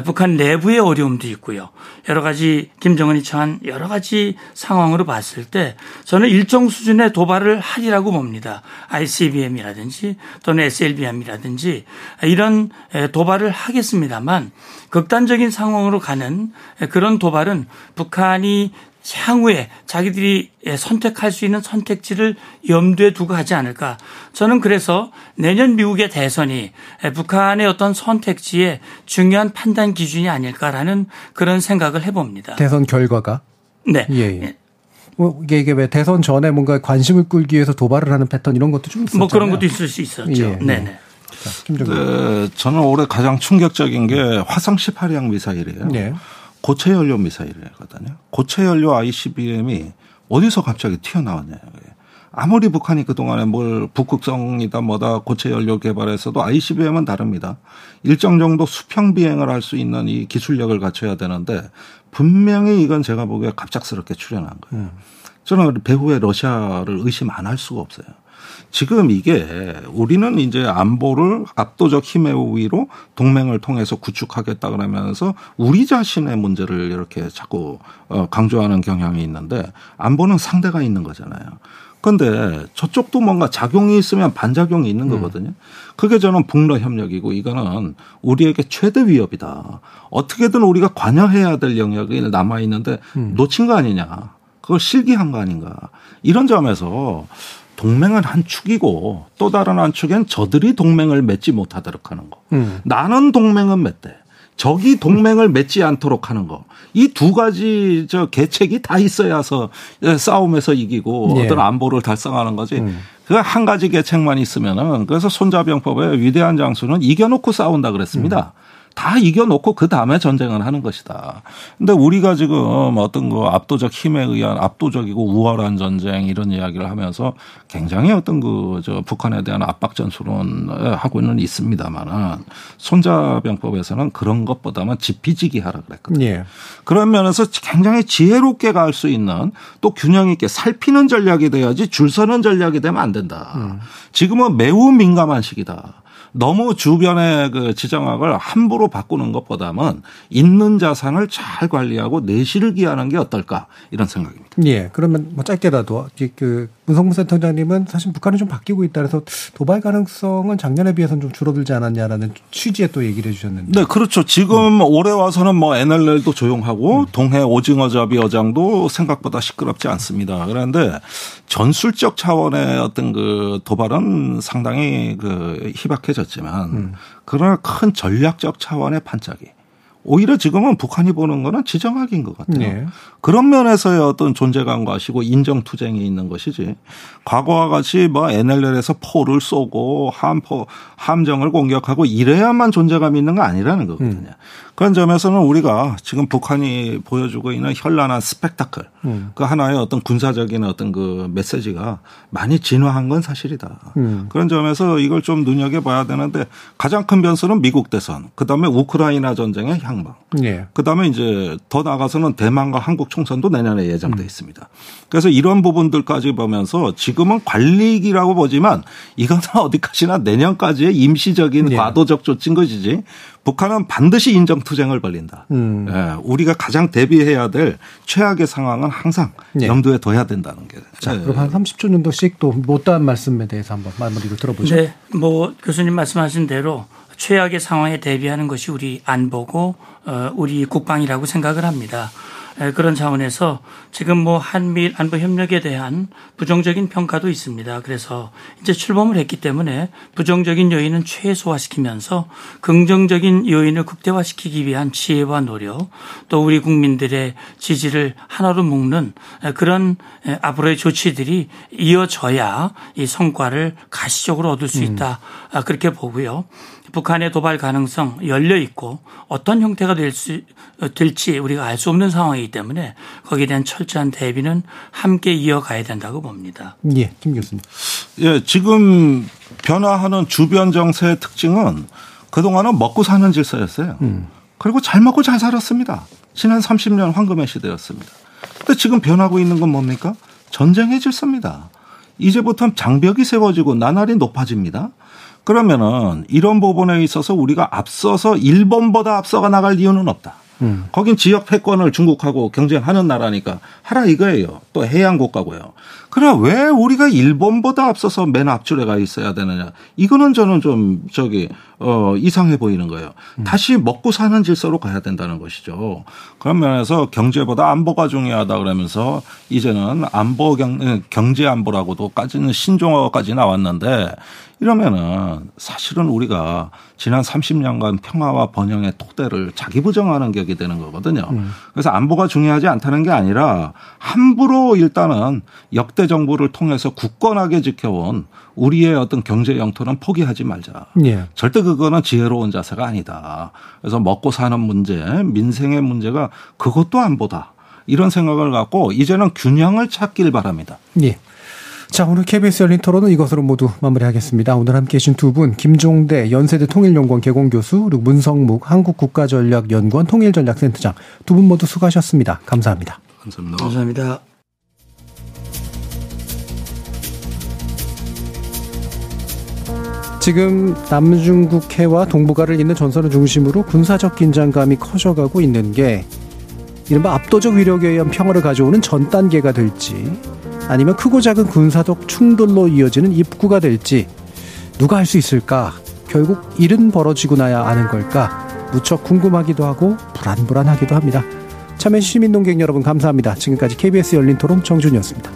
북한 내부의 어려움도 있고요. 여러 가지 김정은이 처한 여러 가지 상황으로 봤을 때 저는 일정 수준의 도발을 하리라고 봅니다. ICBM이라든지 또는 SLBM이라든지 이런 도발을 하겠습니다만 극단적인 상황으로 가는 그런 도발은 북한이 향후에 자기들이 선택할 수 있는 선택지를 염두에 두고 하지 않을까. 저는 그래서 내년 미국의 대선이 북한의 어떤 선택지의 중요한 판단 기준이 아닐까라는 그런 생각을 해봅니다. 대선 결과가? 네. 예, 예. 뭐 이게, 이게 왜 대선 전에 뭔가 관심을 끌기 위해서 도발을 하는 패턴 이런 것도 좀 있었죠. 뭐 그런 것도 있을 수 있었죠. 예, 네, 네. 네, 저는 올해 가장 충격적인 게 화성 18형 미사일이에요. 네. 고체 연료 미사일이거든요. 고체 연료 ICBM이 어디서 갑자기 튀어나왔냐. 아무리 북한이 그동안에 뭘 북극성이다 뭐다 고체 연료 개발해서도 ICBM은 다릅니다. 일정 정도 수평 비행을 할 수 있는 이 기술력을 갖춰야 되는데 분명히 이건 제가 보기에 갑작스럽게 출현한 거예요. 음. 저는 배후에 러시아를 의심 안 할 수가 없어요. 지금 이게 우리는 이제 안보를 압도적 힘의 우위로 동맹을 통해서 구축하겠다 그러면서 우리 자신의 문제를 이렇게 자꾸 어, 강조하는 경향이 있는데 안보는 상대가 있는 거잖아요. 근데 저쪽도 뭔가 작용이 있으면 반작용이 있는 음. 거거든요. 그게 저는 북러 협력이고 이거는 우리에게 최대 위협이다. 어떻게든 우리가 관여해야 될 영역이 남아 있는데 음. 놓친 거 아니냐. 그걸 실기한 거 아닌가. 이런 점에서 동맹은 한 축이고 또 다른 한 축엔 저들이 동맹을 맺지 못하도록 하는 거. 음. 나는 동맹은 맺대. 적이 동맹을 맺지 않도록 하는 거. 이 두 가지 저 계책이 다 있어야서 싸움에서 이기고 예. 어떤 안보를 달성하는 거지. 음. 그한 가지 계책만 있으면은 그래서 손자병법의 위대한 장수는 이겨놓고 싸운다 그랬습니다. 다 이겨놓고 그 다음에 전쟁을 하는 것이다. 근데 우리가 지금 어떤 그 압도적 힘에 의한 압도적이고 우월한 전쟁 이런 이야기를 하면서 굉장히 어떤 그 저 북한에 대한 압박 전술은 하고는 있습니다만은 손자병법에서는 그런 것보다는 지피지기 하라 그랬거든요. 예. 그런 면에서 굉장히 지혜롭게 갈 수 있는 또 균형 있게 살피는 전략이 돼야지 줄 서는 전략이 되면 안 된다. 지금은 매우 민감한 시기다. 너무 주변의 그 지정학을 함부로 바꾸는 것보다는 있는 자산을 잘 관리하고 내실을 기하는 게 어떨까 이런 생각입니다. 예. 그러면 뭐 짧게라도 이그 문성무 센터장님은 사실 북한이 좀 바뀌고 있다 그래서 도발 가능성은 작년에 비해서는 좀 줄어들지 않았냐라는 취지의 또 얘기를 해주셨는데. 네, 그렇죠. 지금 올해 와서는 뭐 NLL도 조용하고 동해 오징어 잡이 어장도 생각보다 시끄럽지 않습니다. 그런데 전술적 차원의 어떤 그 도발은 상당히 그 희박해졌지만 그러나 큰 전략적 차원의 반짝이. 오히려 지금은 북한이 보는 거는 지정학인 것 같아요. 네. 그런 면에서의 어떤 존재감과 시고 인정 투쟁이 있는 것이지. 과거와 같이 뭐 NLL에서 포를 쏘고 함포 함정을 공격하고 이래야만 존재감이 있는 거 아니라는 거거든요. 그런 점에서는 우리가 지금 북한이 보여주고 있는 현란한 스펙타클 음. 그 하나의 어떤 군사적인 어떤 그 메시지가 많이 진화한 건 사실이다. 음. 그런 점에서 이걸 좀 눈여겨봐야 되는데 가장 큰 변수는 미국 대선, 그 다음에 우크라이나 전쟁의 향방, 예. 그 다음에 이제 더 나아가서는 대만과 한국 총선도 내년에 예정돼 있습니다. 그래서 이런 부분들까지 보면서 지금은 관리기라고 보지만 이거는 <laughs> 어디까지나 내년까지의 임시적인 예. 과도적 조치인 것이지 북한은 반드시 인정투쟁을 벌린다. 음. 예, 우리가 가장 대비해야 될 최악의 상황은 항상 예. 염두에 둬야 된다는 게. 자, 예. 그럼 한 30초 정도씩 또 못다한 말씀에 대해서 한번 마무리로 들어보죠. 네, 뭐 교수님 말씀하신 대로 최악의 상황에 대비하는 것이 우리 안보고 어, 우리 국방이라고 생각을 합니다. 에, 그런 차원에서 지금 뭐 한미일 안보 협력에 대한 부정적인 평가도 있습니다. 그래서 이제 출범을 했기 때문에 부정적인 요인은 최소화시키면서 긍정적인 요인을 극대화시키기 위한 지혜와 노력 또 우리 국민들의 지지를 하나로 묶는 에, 그런 에, 앞으로의 조치들이 이어져야 이 성과를 가시적으로 얻을 수 있다. 아, 그렇게 보고요. 북한의 도발 가능성 열려 있고 어떤 형태가 될 수, 될지 우리가 알 수 없는 상황이기 때문에 거기에 대한 철저한 대비는 함께 이어가야 된다고 봅니다. 예, 김 교수님. 예, 지금 변화하는 주변 정세의 특징은 그동안은 먹고 사는 질서였어요. 그리고 잘 먹고 잘 살았습니다. 지난 30년 황금의 시대였습니다. 근데 지금 변하고 있는 건 뭡니까? 전쟁의 질서입니다. 이제부터 장벽이 세워지고 나날이 높아집니다. 그러면은 이런 부분에 있어서 우리가 앞서서 일본보다 앞서가 나갈 이유는 없다. 거긴 지역 패권을 중국하고 경쟁하는 나라니까 하라 이거예요. 또 해양 국가고요. 그러나 왜 우리가 일본보다 앞서서 맨 앞줄에 가 있어야 되느냐? 이거는 저는 좀 저기 어 이상해 보이는 거예요. 다시 먹고 사는 질서로 가야 된다는 것이죠. 그런 면에서 경제보다 안보가 중요하다 그러면서 이제는 안보 경 경제 안보라고도까지는 신종어까지 나왔는데 이러면은 사실은 우리가 지난 30년간 평화와 번영의 토대를 자기 부정하는 격이 되는 거거든요. 그래서 안보가 중요하지 않다는 게 아니라 함부로 일단은 역대 정부를 통해서 굳건하게 지켜온 우리의 어떤 경제 영토는 포기하지 말자. 예. 절대 그거는 지혜로운 자세가 아니다. 그래서 먹고 사는 문제, 민생의 문제가 그것도 안 보다. 이런 생각을 갖고 이제는 균형을 찾길 바랍니다. 예. 자, 오늘 KBS 열린 토론은 이것으로 모두 마무리하겠습니다. 오늘 함께 해주신 두 분, 김종대 연세대 통일연구원 개공교수, 그리고 문성묵 한국국가전략연구원 통일전략센터장 두 분 모두 수고하셨습니다. 감사합니다. 감사합니다. 감사합니다. 지금 남중국 해와 동북아를 잇는 전선을 중심으로 군사적 긴장감이 커져가고 있는 게 이른바 압도적 위력에 의한 평화를 가져오는 전 단계가 될지 아니면 크고 작은 군사적 충돌로 이어지는 입구가 될지 누가 할 수 있을까? 결국 일은 벌어지고 나야 아는 걸까? 무척 궁금하기도 하고 불안불안하기도 합니다. 참여해 시민 농객 여러분 감사합니다. 지금까지 KBS 열린 토론 정준이었습니다.